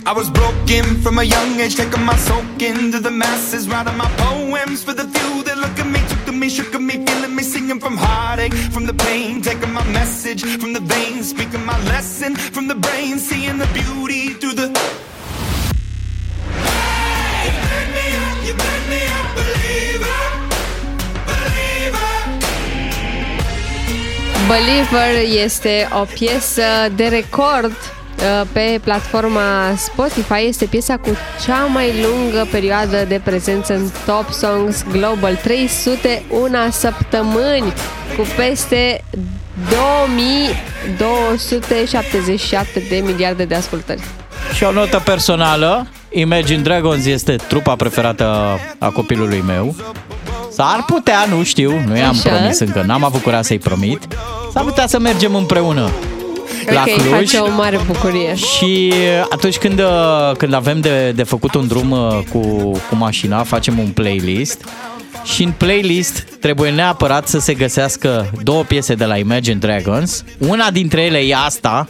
I was broken from a young age, taking my soak into the masses, writing my poems for the few that look at me, took to me, shook at me, feeling me, singing from heartache, from the pain, taking my message from the veins, speaking my lesson from the brain, seeing the beauty through the. Believer, believer. Believer este o piesă de record uh, pe platforma Spotify. Este piesa cu cea mai lungă perioadă de prezență în Top Songs Global. 301 săptămâni cu peste 2277 de miliarde de ascultări. Și o notă personală, Imagine Dragons este trupa preferată a copilului meu. S-ar putea, nu știu, nu i-am Așa. promis încă, n-am avut curaj să-i promit. S-ar putea să mergem împreună la ok, Cluj. face o mare bucurie. Și atunci când, uh, când avem de, de făcut un drum uh, cu, cu mașina, facem un playlist și în playlist trebuie neapărat să se găsească două piese de la Imagine Dragons. Una dintre ele e asta,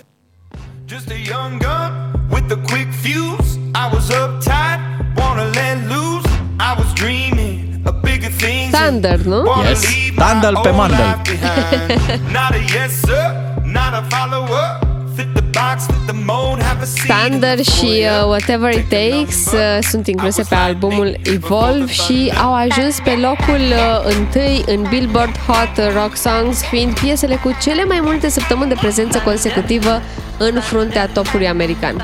Just a young gun with a quick fuse. I was uptight, wanna let loose. I was dreaming of bigger things. Thunder, nu? yes, Tandal pe Mandal. Not a yes sir, not a follower. Fit the box, fit the mold, have a seat. Thunder și uh, Whatever It Takes uh, sunt incluse pe albumul Evolve și au ajuns pe locul uh, întâi în Billboard Hot Rock Songs, fiind piesele cu cele mai multe săptămâni de prezență consecutivă în fruntea topului american.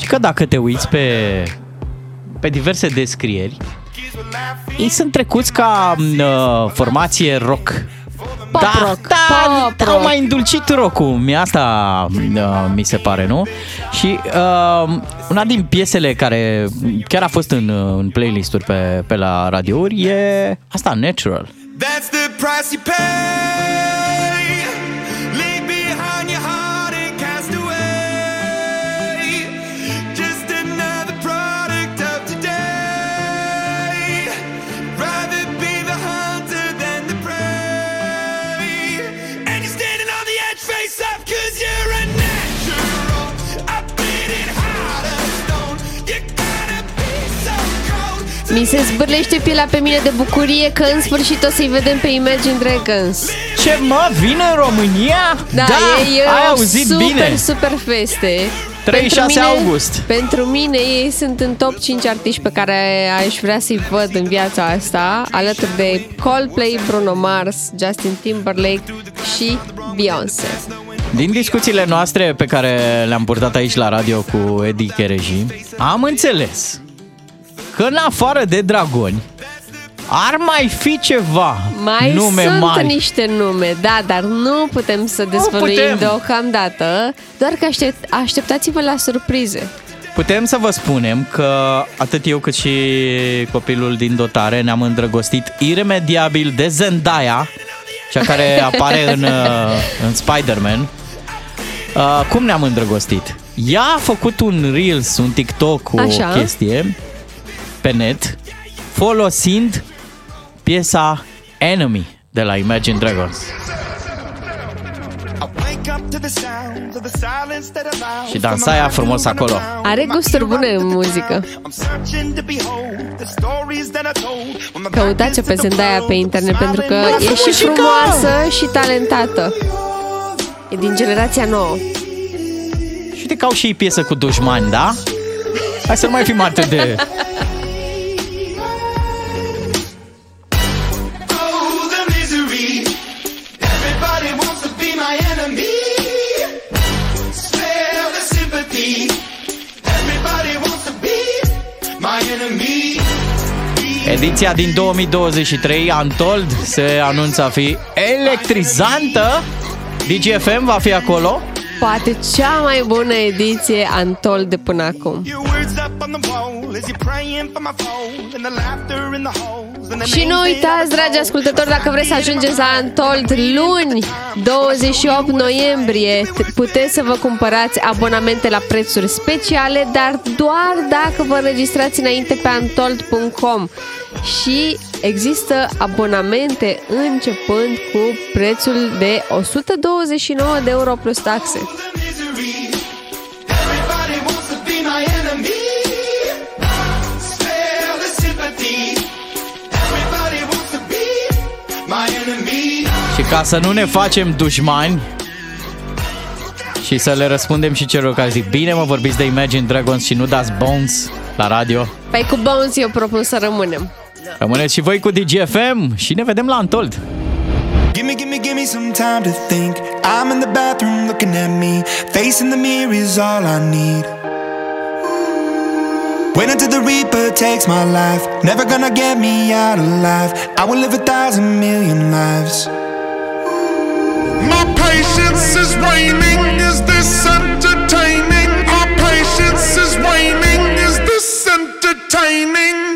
Și că dacă te uiți pe, pe diverse descrieri, ei sunt trecuți ca uh, formație rock. Pop da, rock, da, pop au rock. mai îndulcit rock-ul. Mie asta uh, mi se pare, nu? Și uh, una din piesele care chiar a fost în, uh, în playlist-uri pe, pe la radiouri e asta, Natural. That's the price you pay. Mi se zbârlește pielea pe mine de bucurie că în sfârșit o să-i vedem pe Imagine Dragons. Ce mă, vine în România? Da, e, e ai o auzit super, bine. super feste. 36 august. Pentru mine ei sunt în top 5 artiști pe care aș vrea să-i văd în viața asta, alături de Coldplay, Bruno Mars, Justin Timberlake și Beyoncé. Din discuțiile noastre pe care le-am purtat aici la radio cu Eddie Chereji, am înțeles că în afară de dragoni ar mai fi ceva Mai nume sunt mari. niște nume, da, dar nu putem să dezvăluim putem. deocamdată, doar că aștept, așteptați-vă la surprize. Putem să vă spunem că atât eu cât și copilul din dotare ne-am îndrăgostit iremediabil de Zendaya, cea care apare în, uh, în Spider-Man. Uh, cum ne-am îndrăgostit? Ea a făcut un Reels, un TikTok cu Așa. o chestie pe net, folosind piesa Enemy de la Imagine Dragons. Wake up to the sounds of the silence that allows Și dansa ea frumos acolo. Are gusturi bune în muzică. I'm searching to behold the stories that I told when my Căutați-o pe Zendaya pe internet pentru că Lasă e și muzica! frumoasă și talentată. E din generația nouă. Și uite că au și ei piesă cu dușmani, da? Hai să nu mai fim atât de... Ediția din 2023, Untold, se anunță a fi electrizantă. DGFM va fi acolo. poate cea mai bună ediție Untold de până acum. Words up on the wall as you're praying for my phone and the laughter in the holes and the Și nu uitați, dragi ascultători, dacă vreți să ajungeți la Untold luni, 28 noiembrie, t- puteți să vă cumpărați abonamente la prețuri speciale, dar doar dacă vă înregistrați înainte pe untold.com. Și există abonamente începând cu prețul de 129 de euro plus taxe. Everybody wants to be my enemy. Spare the sympathy. Everybody wants to be my enemy. Și ca să nu ne facem dușmani și să le răspundem și celor care zic Bine mă vorbiți de Imagine Dragons și nu dați Bones la radio Păi cu Bones eu propun să rămânem. Rămâneți și voi cu DGFM și ne vedem la Untold Gimme, gimme, gimme some time to think. I'm in the bathroom looking at me. Facing the mirror is all I need. Wait until the Reaper takes my life. Never gonna get me out alive. I will live a thousand million lives. My patience is waning. Is this entertaining? Our patience is waning. Is this entertaining?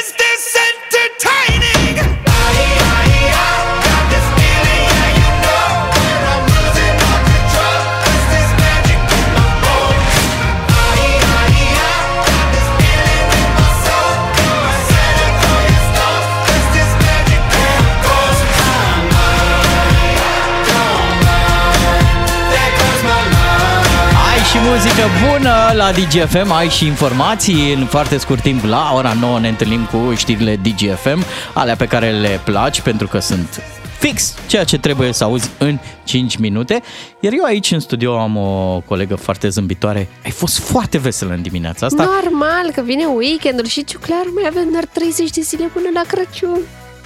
Muzică bună la DGFM, ai și informații în foarte scurt timp. La ora 9 ne întâlnim cu știrile DGFM, alea pe care le placi pentru că sunt fix ceea ce trebuie să auzi în 5 minute. Iar eu aici în studio am o colegă foarte zâmbitoare. Ai fost foarte veselă în dimineața asta. Normal că vine weekendul și ciu clar mai avem doar 30 de zile până la Crăciun.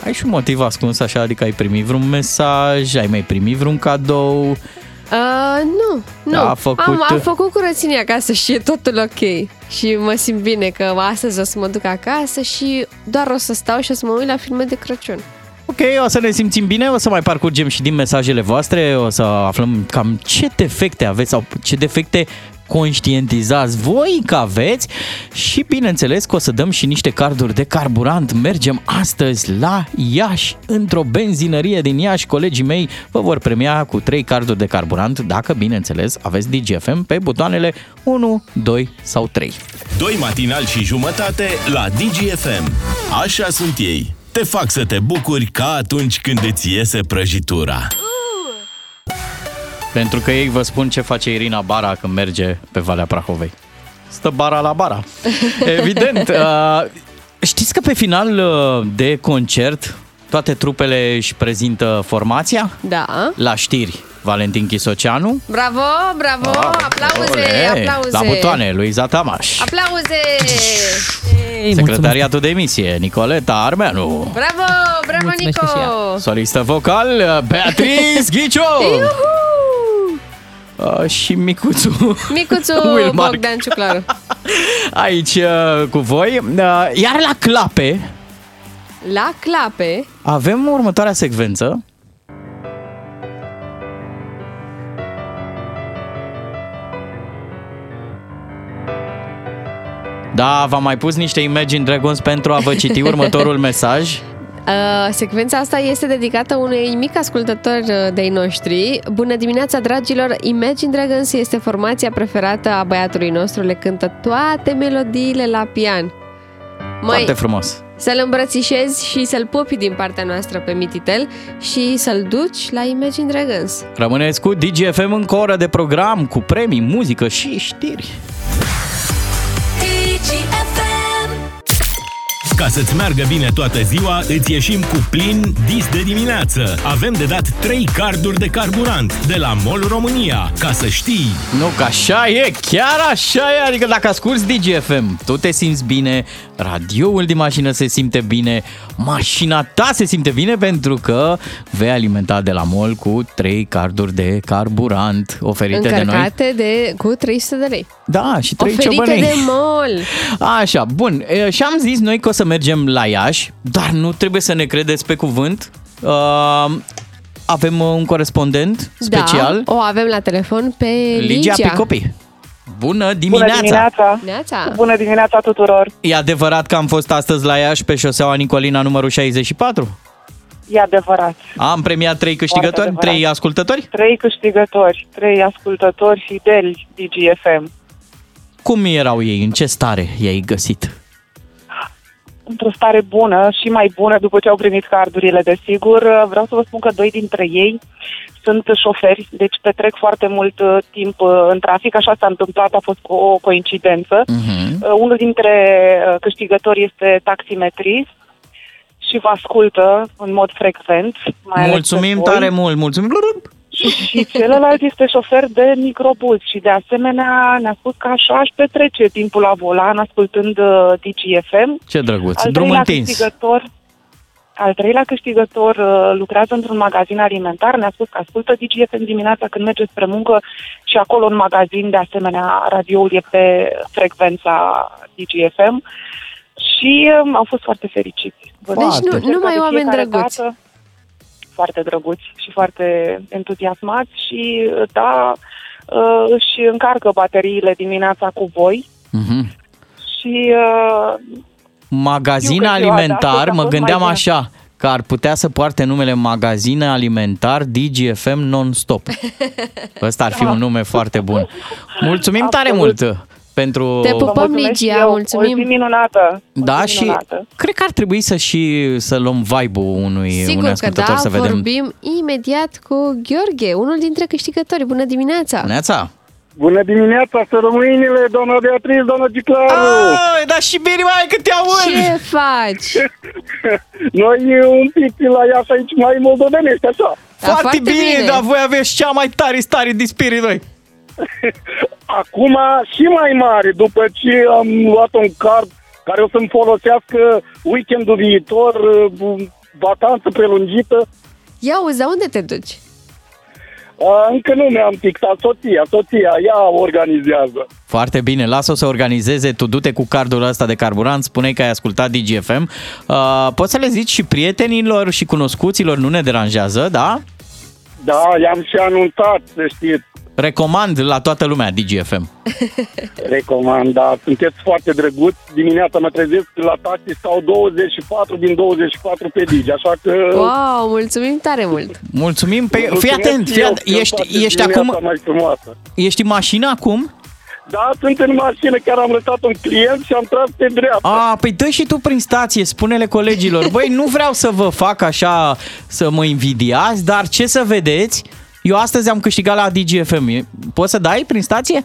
Ai și un motiv ascuns așa, adică ai primit vreun mesaj, ai mai primit vreun cadou. Uh, nu, nu. A făcut- Am, am făcut curățenie acasă și e totul ok. Și mă simt bine că astăzi o să mă duc acasă și doar o să stau și o să mă uit la filme de Crăciun. Ok, o să ne simțim bine, o să mai parcurgem și din mesajele voastre, o să aflăm cam ce defecte aveți sau ce defecte conștientizați voi că aveți și bineînțeles că o să dăm și niște carduri de carburant. Mergem astăzi la Iași, într-o benzinărie din Iași. Colegii mei vă vor premia cu 3 carduri de carburant dacă, bineînțeles, aveți DGFM pe butoanele 1, 2 sau 3. Doi matinal și jumătate la DGFM. Așa sunt ei. Te fac să te bucuri ca atunci când îți iese prăjitura. Pentru că ei vă spun ce face Irina Bara când merge pe Valea Prahovei. Stă bara la bara. Evident. Uh, știți că pe final uh, de concert toate trupele își prezintă formația? Da. La știri, Valentin Chisoceanu. Bravo, bravo, aplauze, Ole, aplauze. La butoane, Luiza Tamaș. Aplauze! Secretariatul de emisie, Nicoleta Armeanu. Bravo, bravo, Nico! Solistă vocal, Beatrice Ghiciu. Iuhu! uh, și micuțu Micuțu Wilmark. Bogdan Ciuclaru. aici uh, cu voi. Uh, Iar la clape La clape, avem următoarea secvență. Da, v-am mai pus niște Imagine Dragons pentru a vă citi următorul mesaj. Uh, secvența asta este dedicată unui mic ascultător uh, de-ai noștri. Bună dimineața, dragilor! Imagine Dragons este formația preferată a băiatului nostru. Le cântă toate melodiile la pian. Foarte frumos. să-l îmbrățișezi și să-l pupi din partea noastră pe Mititel și să-l duci la Imagine Dragons. Rămâneți cu DGFM în oră de program cu premii, muzică și știri. Ca să-ți meargă bine toată ziua, îți ieșim cu plin dis de dimineață. Avem de dat 3 carduri de carburant de la MOL România. Ca să știi... Nu, că așa e, chiar așa e. Adică dacă asculti DGFM, tu te simți bine, radioul din mașină se simte bine, mașina ta se simte bine pentru că vei alimenta de la MOL cu 3 carduri de carburant oferite de noi. Încărcate de, cu 300 de lei. Da, și 3 Oferite ciobănei. de mol. Așa, bun. E, Și am zis noi că o să mergem la Iași, dar nu trebuie să ne credeți pe cuvânt. Uh, avem un corespondent special, Da, o avem la telefon pe Ligia Ligia. Picopi. Bună dimineața! Bună dimineața! Dimineața! Bună dimineața tuturor! E adevărat că am fost astăzi la Iași pe șoseaua Nicolina numărul 64? E adevărat. Am premiat trei câștigători, adevărat. trei ascultători? Trei câștigători, trei ascultători fideli DGFM. Cum erau ei? În ce stare i-ai găsit? Într-o stare bună și mai bună după ce au primit cardurile, desigur. Vreau să vă spun că doi dintre ei sunt șoferi, deci petrec foarte mult uh, timp uh, în trafic. Așa s-a întâmplat, a fost o coincidență. Mhm. Uh, Unul dintre uh, câștigători este taximetrist și vă ascultă în mod frecvent. Mai ales Mulțumim pe voi. tare mult, mulțumim! Și celălalt este șofer de microbuz și de asemenea ne-a spus că așa își petrece timpul la volan ascultând uh, DGFM. Ce drăguț, Al drum treilea întins. câștigător, al treilea câștigător uh, lucrează într-un magazin alimentar. Ne-a spus că ascultă DGFM dimineața când merge spre muncă și acolo în magazin, de asemenea, radioul e pe frecvența DGFM. Și um, au fost foarte fericiți. Vă Deci zic, nu- cred că numai de oameni fiecare drăguți. dată foarte drăguți și foarte entuziasmați și, da, uh, își încarcă bateriile dimineața cu voi Mhm. și uh, Magazin Știu că ziua de alimentar, astăzi a mă fost gândeam mai așa, că ar putea să poarte numele Magazin alimentar DGFM non-stop. Ăsta ar fi un nume foarte bun. Mulțumim tare mult pentru... Te pupăm, Vă mulțumesc Ligia, și eu. mulțumim. O zi minunată. O Da, zi și minunată. cred că ar trebui să și să luăm vibe-ul unui, unui Sigur că ascultător da, să vedem. vorbim imediat cu Gheorghe, unul dintre câștigători. Bună dimineața! Neața! Bună dimineața, să rămâinile, doamna Beatriz, doamna Giclaru! Ai, dar și bine mai cât te aud! Ce faci? Noi un pic la Iași aici mai moldovenești, așa. Foarte, foarte bine, bine. dar voi aveți cea mai tare stare de spirit, voi. Acum și mai mare, după ce am luat un card care o să-mi folosească weekendul viitor, uh, vacanță prelungită. Ia uzi, dar unde te duci? Uh, Încă nu mi-am fixat soția, soția, ea organizează. Foarte bine, lasă-o să organizeze, tu du-te cu cardul ăsta de carburant, spuneai că ai ascultat DGFM. Uh, poți să le zici și prietenilor și cunoscuților, nu ne deranjează, da? Da, i-am și anunțat, să știți. Recomand la toată lumea DGFM. Recomand, da, sunteți foarte drăguți. Dimineața mă trezesc la taxi, stau 24 din 24 pe Digi, așa că... Wow, mulțumim tare mult! Mulțumim, pe... fii Mulțumesc atent, și fii eu, atent. că îmi Ești, faceți ești dimineața acum, mai frumoasă. ești în mașină acum? Da, sunt în mașină, chiar am lăsat un client și am tras pe dreapta. A, păi dă și tu prin stație, spune-le colegilor. Băi, nu vreau să vă fac așa să mă invidiați, dar ce să vedeți, eu astăzi am câștigat la DGFM. Poți să dai prin stație?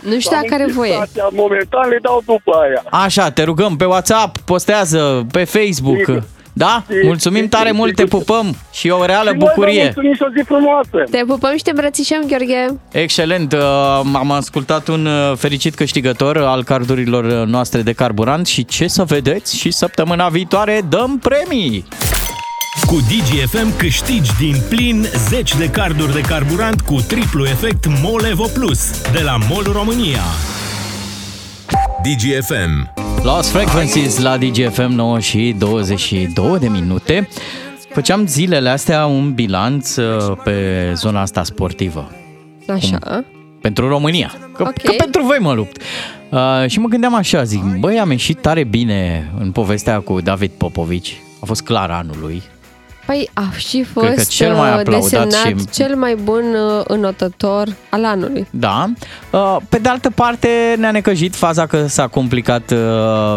Nu știu dacă are voie. Stația, momentan le dau după aia. Așa, te rugăm, pe WhatsApp, postează, pe Facebook. Sigur. Da? Sigur, Mulțumim tare sigur, mult, te sigur. pupăm și o reală Și noi vă bucurie. mulțumim și o zi frumoasă. Te pupăm și te îmbrățișăm, Gheorghe! Excelent, uh, am ascultat un uh, fericit câștigător al cardurilor uh, noastre de carburant și ce să vedeți și săptămâna viitoare dăm premii. Cu DGFM câștigi din plin 10 de carduri de carburant cu triplu efect MOL Evo Plus de la MOL România. DGFM. Lost Frequencies la DGFM 9 și 22 de minute. Făceam zilele astea un bilanț uh, pe zona asta sportivă. Așa. Pentru România. Că, Ok. că pentru voi mă lupt. Uh, și mă gândeam așa, zic, băi, am ieșit tare bine în povestea cu David Popovici. A fost clar anul lui. Păi a și Cred că fost cel mai uh, aplaudat desemnat și- cel mai bun uh, înotător al anului. Da. Uh, Pe de altă parte ne-a necăjit faza că s-a complicat uh,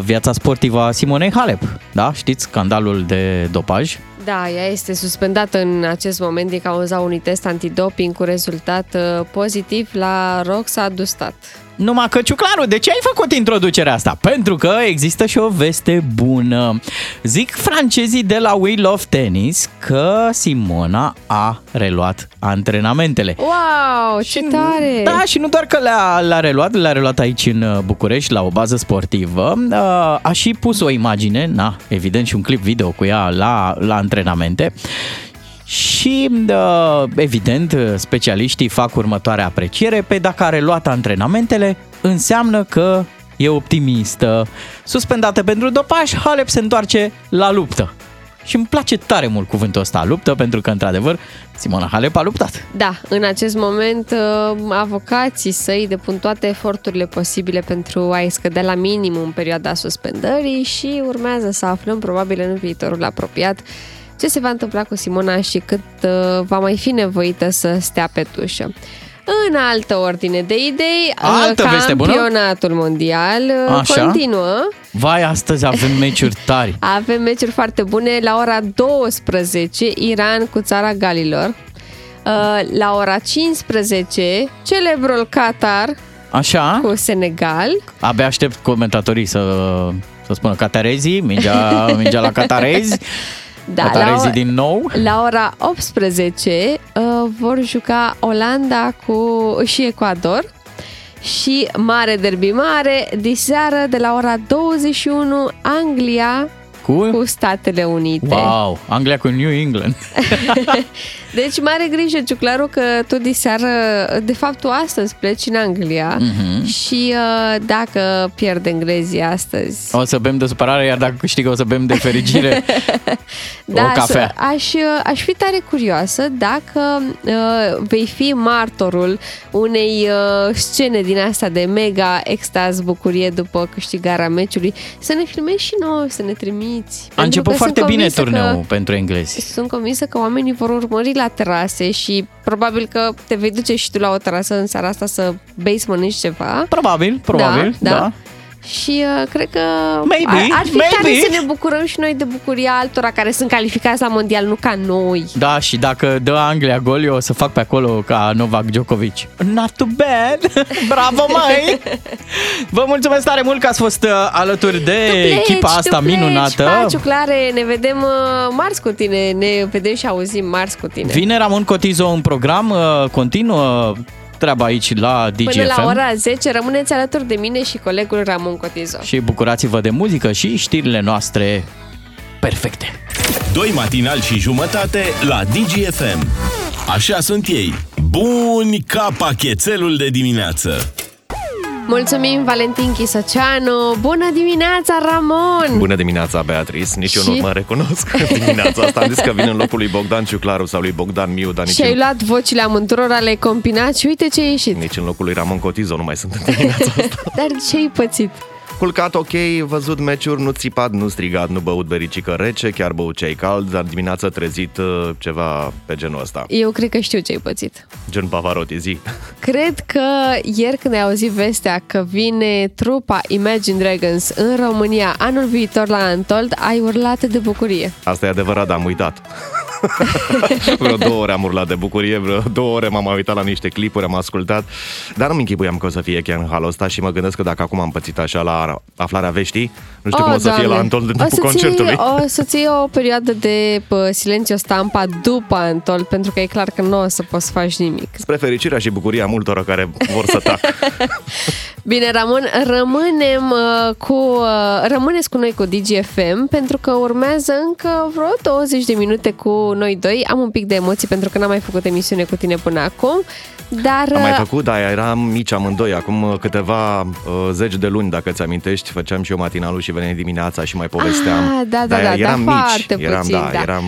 viața sportivă a Simonei Halep. Da? Știți scandalul de dopaj? Da, ea este suspendată în acest moment din cauza unui test antidoping cu rezultat uh, pozitiv la Roxa Dustat. Numai că, Ciuclaru, de ce ai făcut introducerea asta? Pentru că există și o veste bună. Zic francezii de la We Love Tennis că Simona a reluat antrenamentele. Wow, ce tare! Da, și nu doar că le-a, le-a reluat, le-a reluat aici în uh, București la o bază sportivă, uh, a și pus o imagine, na, evident și un clip video cu ea la, la antrenamente și, uh, evident, specialiștii fac următoarea apreciere pe dacă a reluat antrenamentele, înseamnă că e optimistă. Suspendată pentru dopaj, Halep se întoarce la luptă. Și îmi place tare mult cuvântul ăsta, luptă, pentru că, într-adevăr, Simona Halep a luptat. Da, în acest moment uh, avocații săi depun toate eforturile posibile pentru a-i scădea la minim în perioada suspendării și urmează să aflăm probabil în viitorul apropiat ce se va întâmpla cu Simona și cât uh, va mai fi nevoită să stea pe tușă. În altă ordine de idei, uh, Altă veste bună? campionatul mondial uh, Așa. continuă. Vai, astăzi avem meciuri tari. Avem meciuri foarte bune. La ora 12, Iran cu țara Galilor. Uh, La ora 15, celebrul Qatar Așa? cu Senegal. Abia aștept comentatorii să, să spună catarezii, mingea, mingea la catarezi, Da, la, catarezii o- din nou. la ora 18 uh, vor juca Olanda cu și Ecuador. Și mare derby mare, diseară de la ora 21, Anglia Cu? cu Statele Unite. Wow, Anglia cu New England. Deci mare grijă, Ciuclaru, că tu diseară, de fapt tu astăzi pleci în Anglia Mhm. și uh, dacă pierd englezii astăzi, O să bem de supărare, iar dacă câștigă o să bem de fericire. o cafea. să- aș, uh, aș fi tare curioasă dacă uh, vei fi martorul unei uh, scene din asta de mega extaz, bucurie după câștigarea meciului, să ne filmezi și noi, să ne trimiți. A început că sunt foarte bine convinsă că- turneul pentru englezi. Sunt convinsă că oamenii vor urmări la terase și probabil că te vei duce și tu la o terasă în seara asta să bei să mănânci ceva. Probabil, probabil, da. Și uh, cred că Maybe, ar, ar fi maybe. tare să ne bucurăm și noi de bucuria altora care sunt calificați la mondial, nu ca noi. Da, și dacă dă Anglia gol, eu o să fac pe acolo ca Novak Djokovic. Not too bad! Bravo, mai! Vă mulțumesc tare mult că ați fost uh, alături de echipa Pleci, asta tu pleci. minunată. Pa, ciuclare, ne vedem uh, marți cu tine, ne vedem și auzim marți cu tine. Vine Ramon Cotizo în program, uh, continuă treaba aici la DGFM. Până la ora 10 rămâneți alături de mine și colegul Ramon Cotizo. Și bucurați-vă de muzică și știrile noastre perfecte. Doi matinali și jumătate la DGFM. Așa sunt ei. Buni ca pachetelul de dimineață. Mulțumim, Valentin Chisoceanu! Bună dimineața, Ramon! Bună dimineața, Beatrice. Nici eu Și- nu mă recunosc dimineața asta. Am zis că vin în locul lui Bogdan Ciuclaru sau lui Bogdan Miu, dar nici, Și ai în, luat vocile amânduror, le-ai combinat și uite ce a ieșit. nici în locul lui Ramon Cotizo nu mai sunt în dimineața asta. Dar ce ai pățit? Culcat ok, văzut meciuri, nu țipat, nu strigat, nu băut bericică rece, chiar băut ceai cald, dar dimineața trezit uh, ceva pe genul ăsta. Eu cred că știu ce ai pățit. Gen Pavarotti, zi. Cred că ieri când ai auzit vestea că vine trupa Imagine Dragons în România anul viitor la Antold, ai urlat de bucurie. Asta e adevărat, dar am uitat. Vreo două ore am urlat de bucurie, vreo două ore m-am uitat la niște clipuri, am ascultat, dar nu-mi închipuiam că o să fie chiar în halul ăsta și mă gândesc că dacă acum am pățit așa la aflarea veștii, nu știu Oh, cum o să fie la Doamne. Antol de O timpul să-ții- concertului. O să-ți iei o perioadă de pă, silențiu stampa după Antol, pentru că e clar că nu o să poți să faci nimic. Spre fericirea și bucuria multora care vor să tac. Bine, Ramon, rămânem uh, cu, uh, rămâneți cu noi cu DGFM pentru că urmează încă vreo 20 de minute cu noi doi. Am un pic de emoții pentru că n-am mai făcut emisiune cu tine până acum, dar Am mai uh, făcut, dar eram mici amândoi, acum uh, câteva uh, zeci de luni, dacă ți-amintești, făceam și eu matinalul și veneam dimineața și mai povesteam. Ah, da, da, Dar da, eram da, mici, foarte eram, puțin, da, da. eram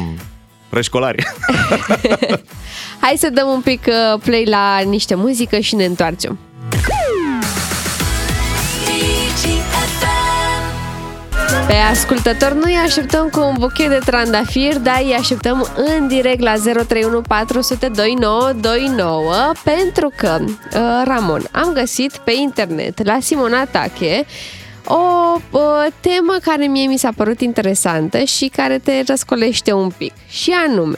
preșcolari. hai să dăm un pic uh, play la niște muzică și ne întoarcem. Pe ascultător nu îi așteptăm cu un buchet de trandafiri, dar îi așteptăm în direct la 031 400 2929 pentru că, uh, Ramon, am găsit pe internet la Simona Tache o uh, temă care mie mi s-a părut interesantă și care te răscolește un pic. Și anume,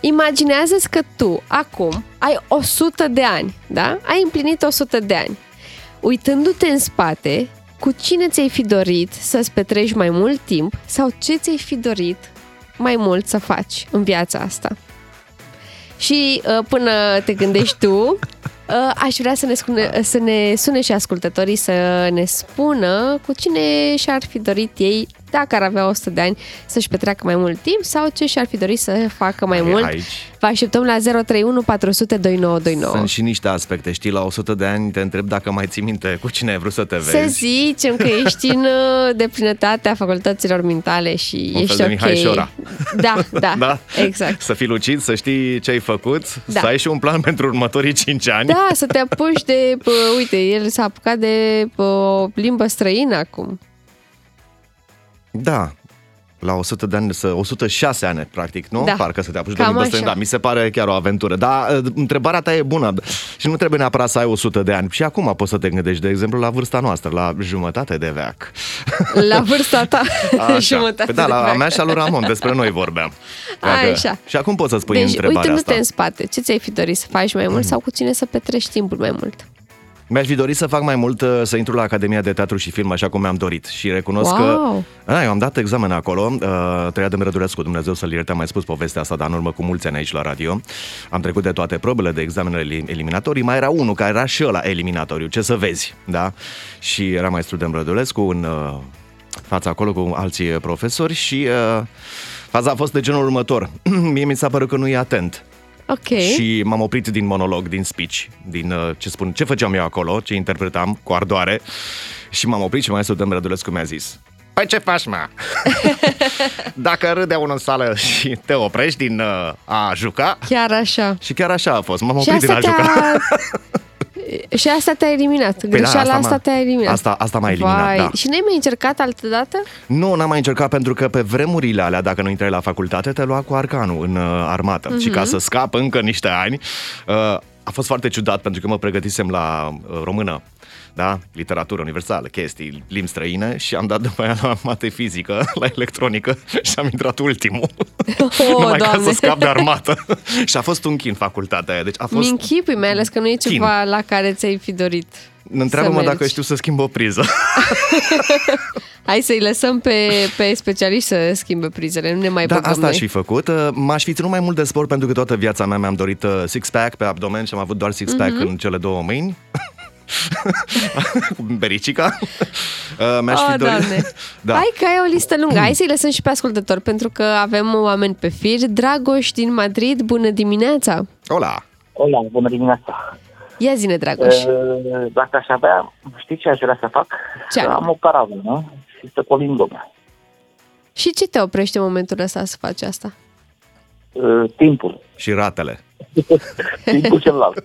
imaginează-ți că tu, acum, ai 100 de ani, da? Ai împlinit 100 de ani. Uitându-te în spate, cu cine ți-ai fi dorit să-ți petreci mai mult timp sau ce ți-ai fi dorit mai mult să faci în viața asta? Și uh, până te gândești tu, uh, aș vrea să ne, spune, să ne sune și ascultătorii să ne spună cu cine și-ar fi dorit ei, dacă ar avea 100 de ani, să-și petreacă mai mult timp sau ce și-ar fi dorit să facă mai Ai- mult. aici. Vă așteptăm la 031 400 2929. Sunt și niște aspecte, știi, la 100 de ani te întreb dacă mai ții minte cu cine ai vrut să te Să vezi. zicem că ești în uh, deplinătatea facultăților mentale și Un ești fel de ok. Mihai Șora. Da, da, Da? exact. Să fii lucid, să știi ce ai făcut, Da. să ai și un plan pentru următorii 5 ani. Da, să te apuci de, pă, uite, el s-a apucat de pă, o limbă străină acum. Da. La 100 de ani, să, 106 ani, practic, nu? Da. Parcă să te apuci de Cam limbă așa. străină. Da, mi se pare chiar o aventură. Dar uh, întrebarea ta e bună și nu trebuie neapărat să ai 100 de ani. Și acum poți să te gândești, de exemplu, la vârsta noastră, la jumătate de veac. La vârsta ta, Așa. jumătate Păi da, de la a veac. mea și a lui Ramon, despre noi vorbeam. Așa. Și acum poți să spui Deci, întrebarea uitându-te asta. în spate, ce ți-ai fi dorit să faci mai mult sau cu cine să petreci timpul mai mult? Mi-aș fi dorit să fac mai mult, uh, să intru la Academia de Teatru și Film, așa cum mi-am dorit. Și recunosc că... Wow! Da, eu am dat examen acolo, uh, Trăia de Rădulescu, Dumnezeu să-l ierte, am mai spus povestea asta, dar în urmă cu mulți ani aici la radio. Am trecut de toate probele de examenele eli- eliminatorii, mai era unul care era și ăla eliminatoriu, ce să vezi, da? Și era maestru de Rădulescu în uh, fața acolo cu alții profesori și uh, faza a fost de genul următor. Mie mi s-a părut că nu e atent. Ok. Și m-am oprit din monolog, din speech, din uh, ce spun, ce făceam eu acolo, ce interpretam cu ardoare. Și m-am oprit și maestru Dăm Rădulescu mi-a zis Păi ce faci, mă? Dacă râde unul în sală și te oprești din uh, a juca Chiar așa. Și chiar așa a fost, m-am Și oprit din asta a juca te-a... Și asta te-a eliminat. da, Greșeala asta asta, m-a- te-a eliminat. asta- asta m-a eliminat, Vai. da. Și n-ai mai încercat altă dată? Nu, n-am mai încercat pentru că pe vremurile alea, dacă nu intrai la facultate, te lua cu arcanul în uh, armată. Mhm. Și ca să scap încă niște ani, uh, a fost foarte ciudat pentru că mă pregătisem la uh, română, da? literatură universală, chestii, limbi străine și am dat după aia la mate fizică, la electronică și am intrat ultimul. Oh, Numai ca Doamne. să scap de armată. și a fost un chin facultatea aia. Deci a fost... Mi-închipui, mai ales că nu e Chin. ceva la care ți-ai fi dorit. Întreabă-mă să dacă mergi. știu să schimb o priză. Hai să-i lăsăm pe, pe specialiști să schimbe prizele, nu ne mai Da, băgăm asta noi. aș fi făcut. Uh, M-aș fi ținut mai mult de sport pentru că toată viața mea mi-am dorit uh, six-pack pe abdomen și am avut doar six-pack Mhm. în cele două mâini. Cu bericica. Uh, Mi-aș Oh, fi dorit... Doamne. da. Hai că ai o listă lungă. Hai să-i lăsăm și pe ascultători, pentru că avem oameni pe fir. Dragoș din Madrid, bună dimineața! Hola! Hola, bună dimineața! Ia zine, Dragoș. E, Dacă aș avea, știți ce aș vrea să fac? Ce Să am o caravană și să colim lumea. Și ce te oprește în momentul ăsta să faci asta? E, Timpul. Și ratele. Timpul celălalt.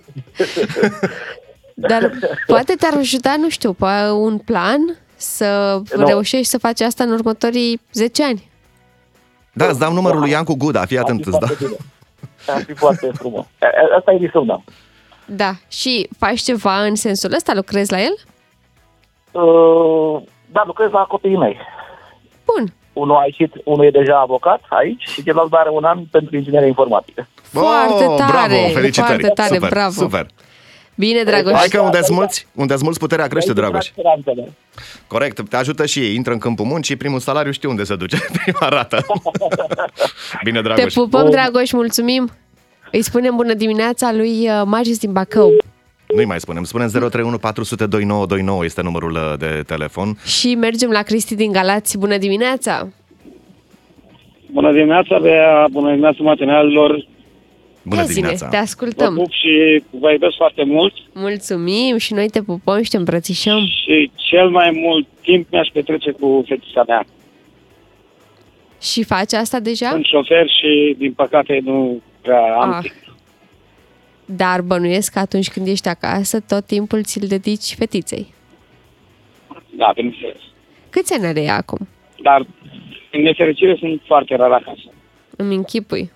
Dar poate te-ar ajuta, nu știu, pe un plan să Nu. reușești să faci asta în următorii 10 ani. Da, îți dau numărul lui Iancu Guda, fii atent, îți dau. Ar fi foarte frumos. E, e, Asta e visul meu. Da. Și faci ceva în sensul ăsta? Lucrezi la el? E, Da, lucrez la copiii mei. Bun. unul a ieșit, unul e deja avocat aici și celălalt are un an pentru inginerie informatică. Foarte Oh, tare, bravo, felicitări. foarte tare, super, bravo. Super. Bine, Dragoș. Hai că unde mulți, unde mulți puterea crește, Dragoș. Speranțele. Corect, te ajută și ei, intră în câmpul muncii, primul salariu știu unde se duce, prima rată. Bine, Te Dragoș. pupăm, Dragoș, mulțumim. Îi spunem bună dimineața lui uh, Magis din Bacău. Nu-i mai spunem, spunem 031 400 2929 este numărul uh, de telefon. Și mergem la Cristi din Galați. Bună dimineața! Bună dimineața, Bea, bună dimineața matinalilor. Bună Ia zine, dimineața. te ascultăm. Vă pup și vă iubesc foarte mult Mulțumim și noi te pupăm și te îmbrățișăm. și cel mai mult timp mi-aș petrece cu fetița mea. Și faci asta deja? Sunt șofer și, din păcate, nu prea am Ah. timp. Dar bănuiesc că atunci când ești acasă, tot timpul ți-l dedici fetiței. Da, bineînțeles. Câți ani are ea acum? Dar, în nefericire, sunt foarte rar acasă. Îmi închipui.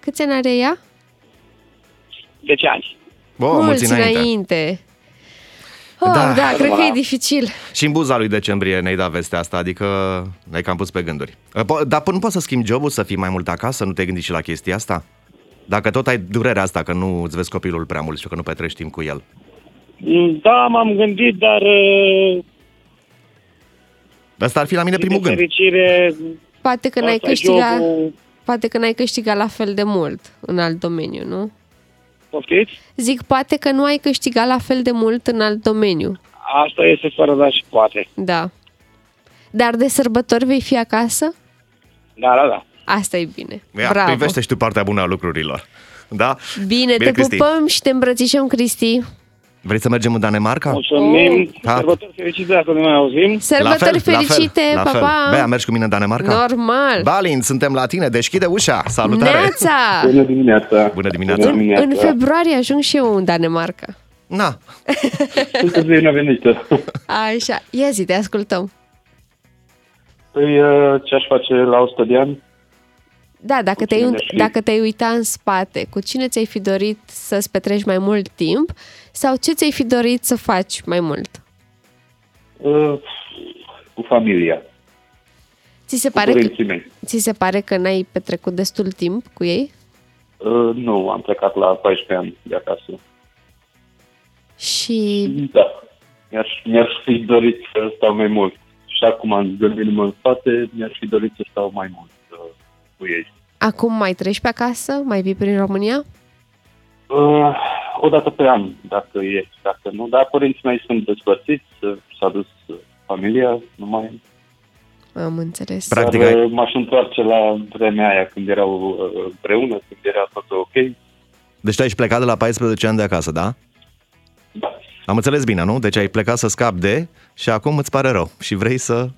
Câți ani are ea? 10 ani. Bă, mulți înainte. înainte. Oh, Da. da, da, cred că e Da. dificil. Și în buza lui decembrie ne-ai dat vestea asta, adică ne-ai cam pus pe gânduri. Po- Dar până nu poți să schimbi jobul, să fii mai mult acasă, nu te gândi și la chestia asta? Dacă tot ai durerea asta că nu îți vezi copilul prea mult și că nu petrești timp cu el. Mm, Da, m-am gândit, dar, uh, Asta ar fi la mine primul din gând. nefericire, Poate că n-ai Asta e câștigat, jobul. poate că n-ai câștigat la fel de mult în alt domeniu, nu? Poftiți? Zic, poate că nu ai câștigat la fel de mult în alt domeniu. Asta este fără da și poate. Da. Dar de sărbători vei fi acasă? Da, da, da. Asta e bine. Ia, Bravo. privește și tu partea bună a lucrurilor. Da? Bine, te Cristi. pupăm și te îmbrățișăm, Cristi. Vrei să mergem în Danemarca? Mulțumim, Ha. sărbători fericite dacă nu mai auzim. Sărbători fericite, la pa, fel. pa! Bea, mergi cu mine în Danemarca? Normal. Balin, suntem la tine, deschide ușa. Salutare! Neața! Bună dimineața! Bună dimineața! În, în februarie ajung și eu în Danemarca. Na. Sunteți bine venită. Așa, ia zi, te ascultăm. Păi, uh, ce aș face la 100 de ani? Da, dacă te-ai, cine uit- mi-aș fi? dacă te-ai uita în spate, cu cine ți-ai fi dorit să-ți petreci mai mult timp sau ce ți-ai fi dorit să faci mai mult? Uh, cu familia, Ți se cu pare că, părinții mei. ți se pare că n-ai petrecut destul timp cu ei? Uh, nu, am plecat la 14 ani de acasă. Și Da, mi-aș, mi-aș fi dorit să stau mai mult. Și acum am gândindu-mă în spate, mi-aș fi dorit să stau mai mult uh, cu ei. acum mai treci pe acasă? Mai vii prin România? Uh, o dată pe an, dacă e, dacă nu. Dar părinții mei sunt despărțiți, uh, s-a dus uh, familia, nu mai... Am înțeles. Practic, Dar ai- uh, m-aș întoarce la vremea aia când erau uh, împreună, când era tot ok. Deci tu ai plecat de la 14 ani de acasă, da? Da. Am înțeles bine, nu? Deci ai plecat să scapi de și acum îți pare rău și vrei să...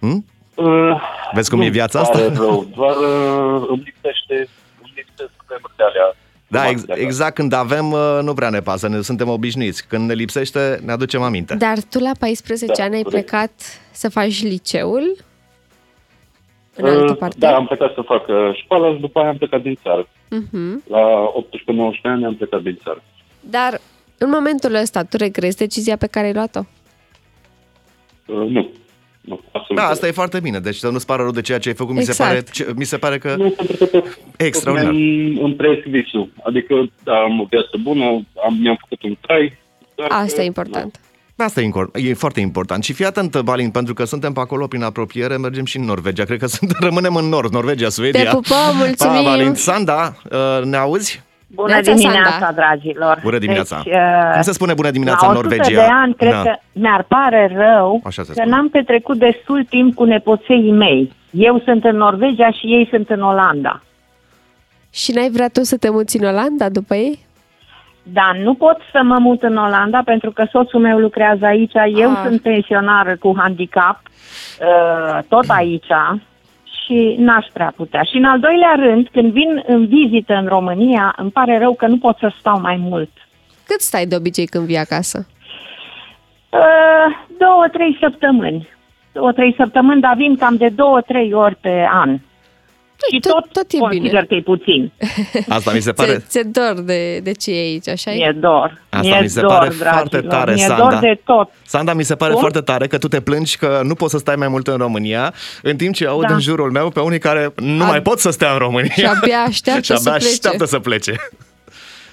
Hm? Uh, Vezi cum nu e viața pare asta? Rău, doar uh, îmi lipsește, îmi lipsesc vremurile alea. Da, ex- exact când avem, uh, nu prea ne pasă, ne suntem obișnuiți. Când ne lipsește, ne aducem aminte. Dar tu la 14 Da, ani ai corect. plecat să faci liceul? În altă Uh, parte? Da, am plecat să fac uh, școală și după aia am plecat din țară. Mhm. La 18-19 ani am plecat din țară. Dar în momentul ăsta tu regrezi decizia pe care ai luat-o? Uh, nu. Nu, absolut. Da, asta e foarte bine. Deci să nu-ți pară rău de ceea ce ai făcut. Mi se Exact. pare, ce, mi se pare că Nu, pentru că tot, extraordinar. tot mi-am împresc visul. Adică da, am o viață bună, am, mi-am făcut un trai. Dar Asta că- e important. Asta e, incor- e foarte important. Și fii atent, Balin, pentru că suntem pe acolo prin apropiere, mergem și în Norvegia. Cred că sunt, rămânem în nord, Norvegia, Suedia. Te pupăm, mulțumim! Pa, Balin. Sanda, uh, ne auzi? Bună Neața, dimineața, Sanda. dragilor! Bună dimineața. Deci, uh, Cum se spune bună dimineața la în 100 Norvegia? de ani, cred Da. că mi-ar pare rău Așa se că spune. n-am petrecut destul timp cu nepoței mei. Eu sunt în Norvegia și ei sunt în Olanda. Și n-ai vrea tu să te muți în Olanda după ei? Dar nu pot să mă mut în Olanda pentru că soțul meu lucrează aici. Eu Ah. sunt pensionară cu handicap, uh, tot aici și n-aș prea putea. Și în al doilea rând, când vin în vizită în România, îmi pare rău că nu pot să stau mai mult. Cât stai de obicei când vii acasă? Uh, două, trei săptămâni. Două, trei săptămâni, dar vin cam de două, trei ori pe an. Și tot, tot e consider bine. că e puțin. Asta mi se pare... Ți- Ți-e dor de, de ce e aici, așa Mi-e dor. Asta Mi-e mi se dor, pare dragilor. foarte tare, Mi-e Sanda. dor de tot. Sanda, mi se pare Cum? foarte tare că tu te plângi că nu poți să stai mai mult în România, în timp ce aud Da. în jurul meu pe unii care nu A- mai pot să stea în România. Și abia așteaptă și abia să plece. așteaptă să plece.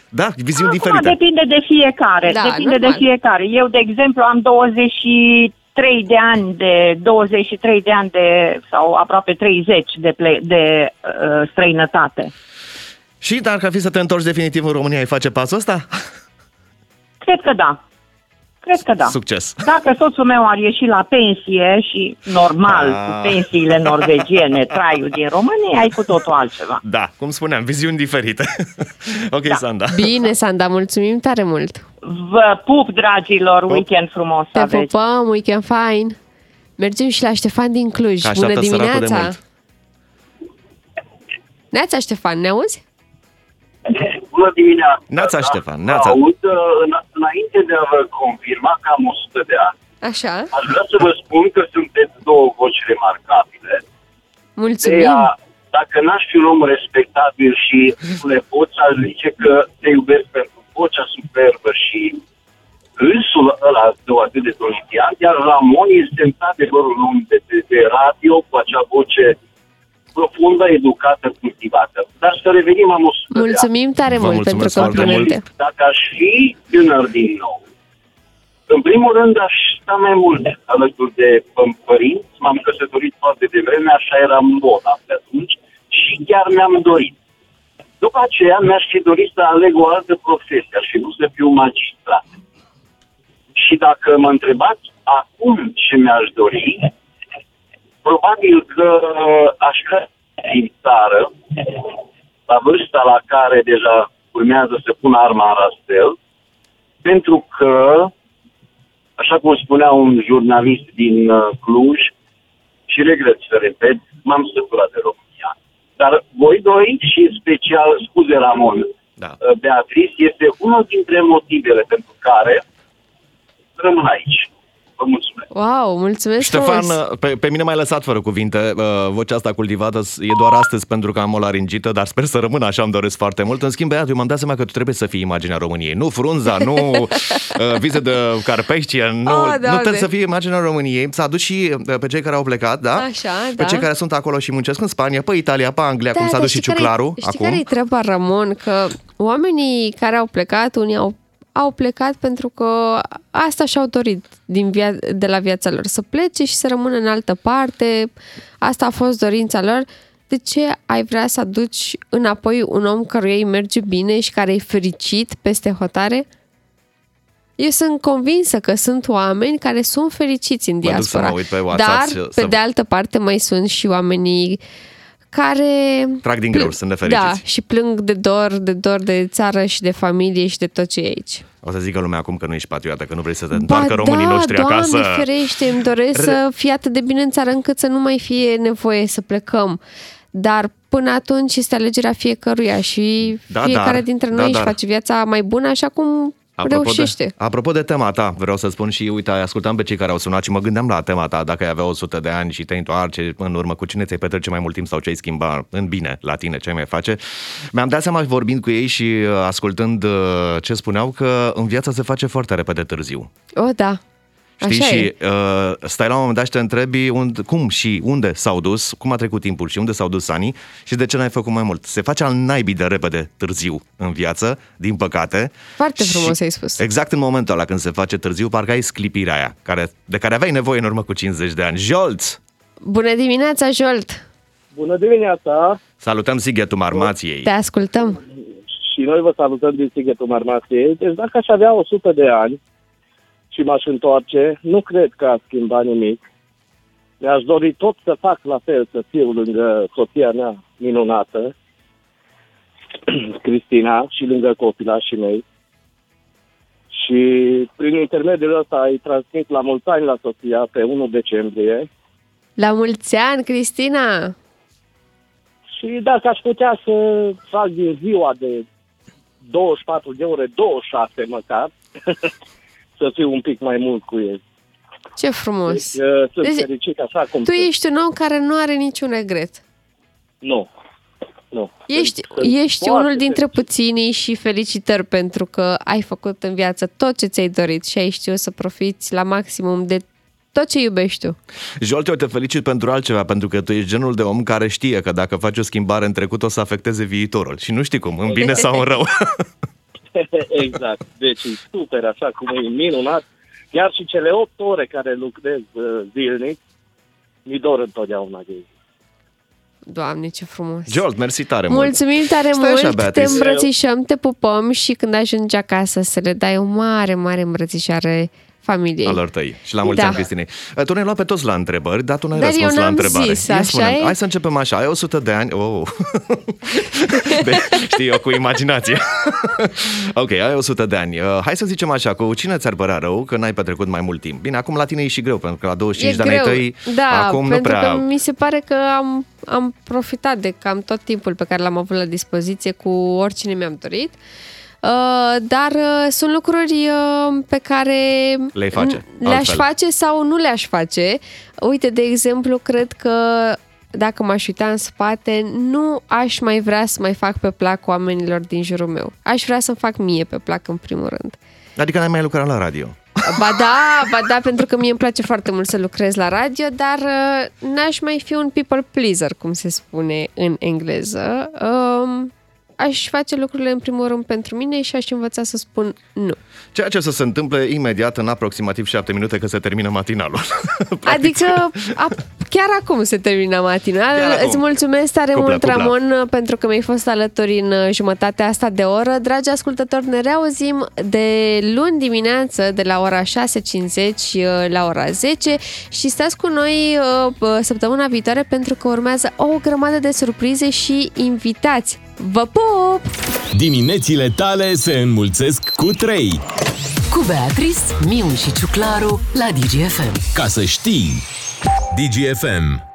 Da, viziuni Acum diferite. depinde de fiecare. Da, depinde normal. de fiecare. Eu, de exemplu, am 23 de ani de 23 de ani de sau aproape 30 de, ple, de uh, străinătate. Și dacă ar fi să te întorci definitiv în România, ai face pasul ăsta? Cred că da. Cred că da. Succes! Dacă soțul meu ar ieși la pensie și normal Ah. cu pensiile norvegiene, traiul din România, ai cu totul altceva. Da, cum spuneam, viziuni diferite. ok, da. Sanda. Bine, Sanda, mulțumim tare mult. Vă pup, dragilor, weekend frumos Te aveți. pupăm, weekend fine. Mergem și la Ștefan din Cluj. Că Bună așteaptă săracul de dimineața! mult. Neața, Ștefan, ne auzi? Bună dimineața! Neața, Ștefan, neața. Aud, uh, în- înainte de a vă confirma că am 100 de ani, Așa. aș vrea să vă spun că sunteți două voci remarcabile. Mulțumim. Deia, dacă n-aș fi un om respectabil și le poți, aș zice că te iubesc pentru vocea superbă și râsul ăla tău atât de tonitian, iar Ramon este într-adevăr un om de, de, de radio cu acea voce profundă, educată, cultivată. Dar să revenim am 100 de ani. Mulțumim tare Vă mult pentru mulțumesc foarte complimente. Dacă aș fi tânăr din nou, în primul rând aș sta mai mult alături de pă- părinți, m-am căsătorit foarte devreme, așa era moda pe atunci și chiar mi-am dorit. După aceea mi-aș fi dorit să aleg o altă profesie, aș fi vrut să fiu magistrat. Și dacă mă întrebați acum ce mi-aș dori, probabil că aș vrea din țară, la vârsta la care deja urmează să pun arma în rastel, pentru că, așa cum spunea un jurnalist din uh, Cluj, și regret să repet, m-am săturat de România. Dar voi doi și în special, scuze Ramon, da. Beatrice, este unul dintre motivele pentru care rămân aici. Vă mulțumesc. Wow, mulțumesc Ștefan, frumos. pe, pe mine m-ai lăsat fără cuvinte. Uh, Vocea asta cultivată s- e doar astăzi pentru că am o laringită, dar sper să rămână așa, îmi doresc foarte mult. În schimb, băiat, eu m-am dat seama că tu trebuie să fii imaginea României. Nu frunza, nu uh, vize de Carpecia, nu, Oh, nu Doamne. trebuie să fii imaginea României. Să aduci și uh, pe cei care au plecat, da? Așa, Pe da. cei care sunt acolo și muncesc în Spania, pe Italia, pe Anglia, cum s-a dar dus și știi care- Ciuclaru Știi acum. care e treaba, Ramon? Că oamenii care au plecat, unii au, au plecat pentru că asta și-au dorit din via- de la viața lor, să plece și să rămână în altă parte. Asta a fost dorința lor. De ce ai vrea să aduci înapoi un om căruia îi merge bine și care e fericit peste hotare? Eu sunt convinsă că sunt oameni care sunt fericiți în Mă duc să diaspora. mă uit pe WhatsApp Dar, să- pe să- de altă parte, mai sunt și oamenii care... Trag din greu, sunt nefericiți. Da, și plâng de dor, de dor de țară și de familie și de tot ce e aici. O să zică lumea acum că nu ești patriotă, că nu vrei să te întoarcă românii da, noștri Doamne acasă. ferește, îmi doresc Re- să fie atât de bine în țară încât să nu mai fie nevoie să plecăm. Dar până atunci este alegerea fiecăruia și Da, fiecare dar, dintre da, noi își dar. face viața mai bună așa cum reușește. De, apropo de tema ta, vreau să spun și, uite, ascultam pe cei care au sunat și mă gândeam la tema ta, dacă ai avea 100 de ani și te întoarce în urmă, cu cine ți-ai petrece mai mult timp sau ce ai schimba în bine la tine, ce ai mai face. Mi-am dat seama vorbind cu ei și uh, ascultând uh, ce spuneau că în viața se face foarte repede târziu. O, da. Știi? Așa și e. uh, stai la un moment dat și te întrebi unde, cum și unde s-au dus, cum a trecut timpul și unde s-au dus anii și de ce n-ai făcut mai mult. Se face al naibii de repede târziu în viață, din păcate. Foarte Și frumos ai spus. Exact în momentul ăla când se face târziu, parcă ai sclipirea aia, care, de care aveai nevoie în urmă cu 50 de ani. Jolț! Bună dimineața, Jolt! Bună dimineața! Salutăm Sighetul Marmației! Te ascultăm! Și noi vă salutăm din Sighetul Marmației. Deci dacă aș avea 100 de ani și m-aș întoarce, nu cred că a schimbat nimic. Mi-aș dori tot să fac la fel, să fiu lângă soția mea minunată, Cristina, și lângă copilașii mei. Și prin intermediul ăsta îi transmit la mulți ani la soția pe 1 decembrie. La mulți ani, Cristina! Și dacă aș putea să fac din ziua de 24 de ore, 26 măcar, să fiu un pic mai mult cu el. Ce frumos! Deci, uh, sunt Deci, fericit așa cum Tu sunt. ești un om care nu are niciun regret. Nu. Nu. Ești, Sunt ești foarte unul dintre puținii și felicitări pentru că ai făcut în viață tot ce ți-ai dorit și ai știut să profiți la maximum de tot ce iubești tu. Jolte, eu te felicit pentru altceva, pentru că tu ești genul de om care știe că dacă faci o schimbare în trecut o să afecteze viitorul. Și nu știi cum, în bine sau în rău. exact. Deci e super, așa cum e minunat. Chiar și cele 8 ore care lucrez uh, zilnic, mi dor întotdeauna de ei. Doamne, ce frumos! Jolt, mersi tare mult. Mulțumim tare Stai așa, mult, te Beatrice. îmbrățișăm, te pupăm și când ajungi acasă să le dai o mare, mare îmbrățișare familiei. Alor tăi. Și la mulți Da. ani, Cristinei. Tu ne-ai luat pe toți la întrebări, dar tu n-ai Dar răspuns eu la n-am întrebare. zis, Ia așa spune-mi. e? Hai să începem așa. Ai 100 de ani. Oh. de, știi, eu cu imaginație. ok, ai 100 de ani. Uh, hai să zicem așa, cu cine ți-ar părea rău că n-ai petrecut mai mult timp? Bine, acum la tine e și greu, pentru că la 25 e de ani ai greu. tăi, da, acum nu pentru prea... că mi se pare că am, am profitat de cam tot timpul pe care l-am avut la dispoziție cu oricine mi-am dorit. Uh, dar uh, sunt lucruri uh, pe care Le-ai face, n- le-aș altfel. face sau nu le-aș face. Uite, de exemplu, cred că dacă m-aș uita în spate, nu aș mai vrea să mai fac pe plac oamenilor din jurul meu. Aș vrea să-mi fac mie pe plac în primul rând. Adică n-ai mai lucrat la radio. Ba da, ba da, pentru că mie îmi place foarte mult să lucrez la radio, dar uh, n-aș mai fi un people pleaser, cum se spune în engleză. Um, aș face lucrurile în primul rând pentru mine și aș învăța să spun nu. Ceea ce o să se întâmple imediat în aproximativ 7 minute că se termină matinalul. Adică a, chiar acum se termină matinal. Chiar acum. Îți mulțumesc tare Cupla, mult, cupla. Ramon, pentru că mi-ai fost alături în uh, jumătatea asta de oră. Dragi ascultători, ne reauzim de luni dimineață de la ora 6.50 uh, la ora 10 și stați cu noi uh, săptămâna viitoare pentru că urmează o grămadă de surprize și invitați. Vă pup! Diminețile tale se înmulțesc cu 3. Cu Beatrice, Miu și Ciuclaru la DGFM. Ca să știi! DGFM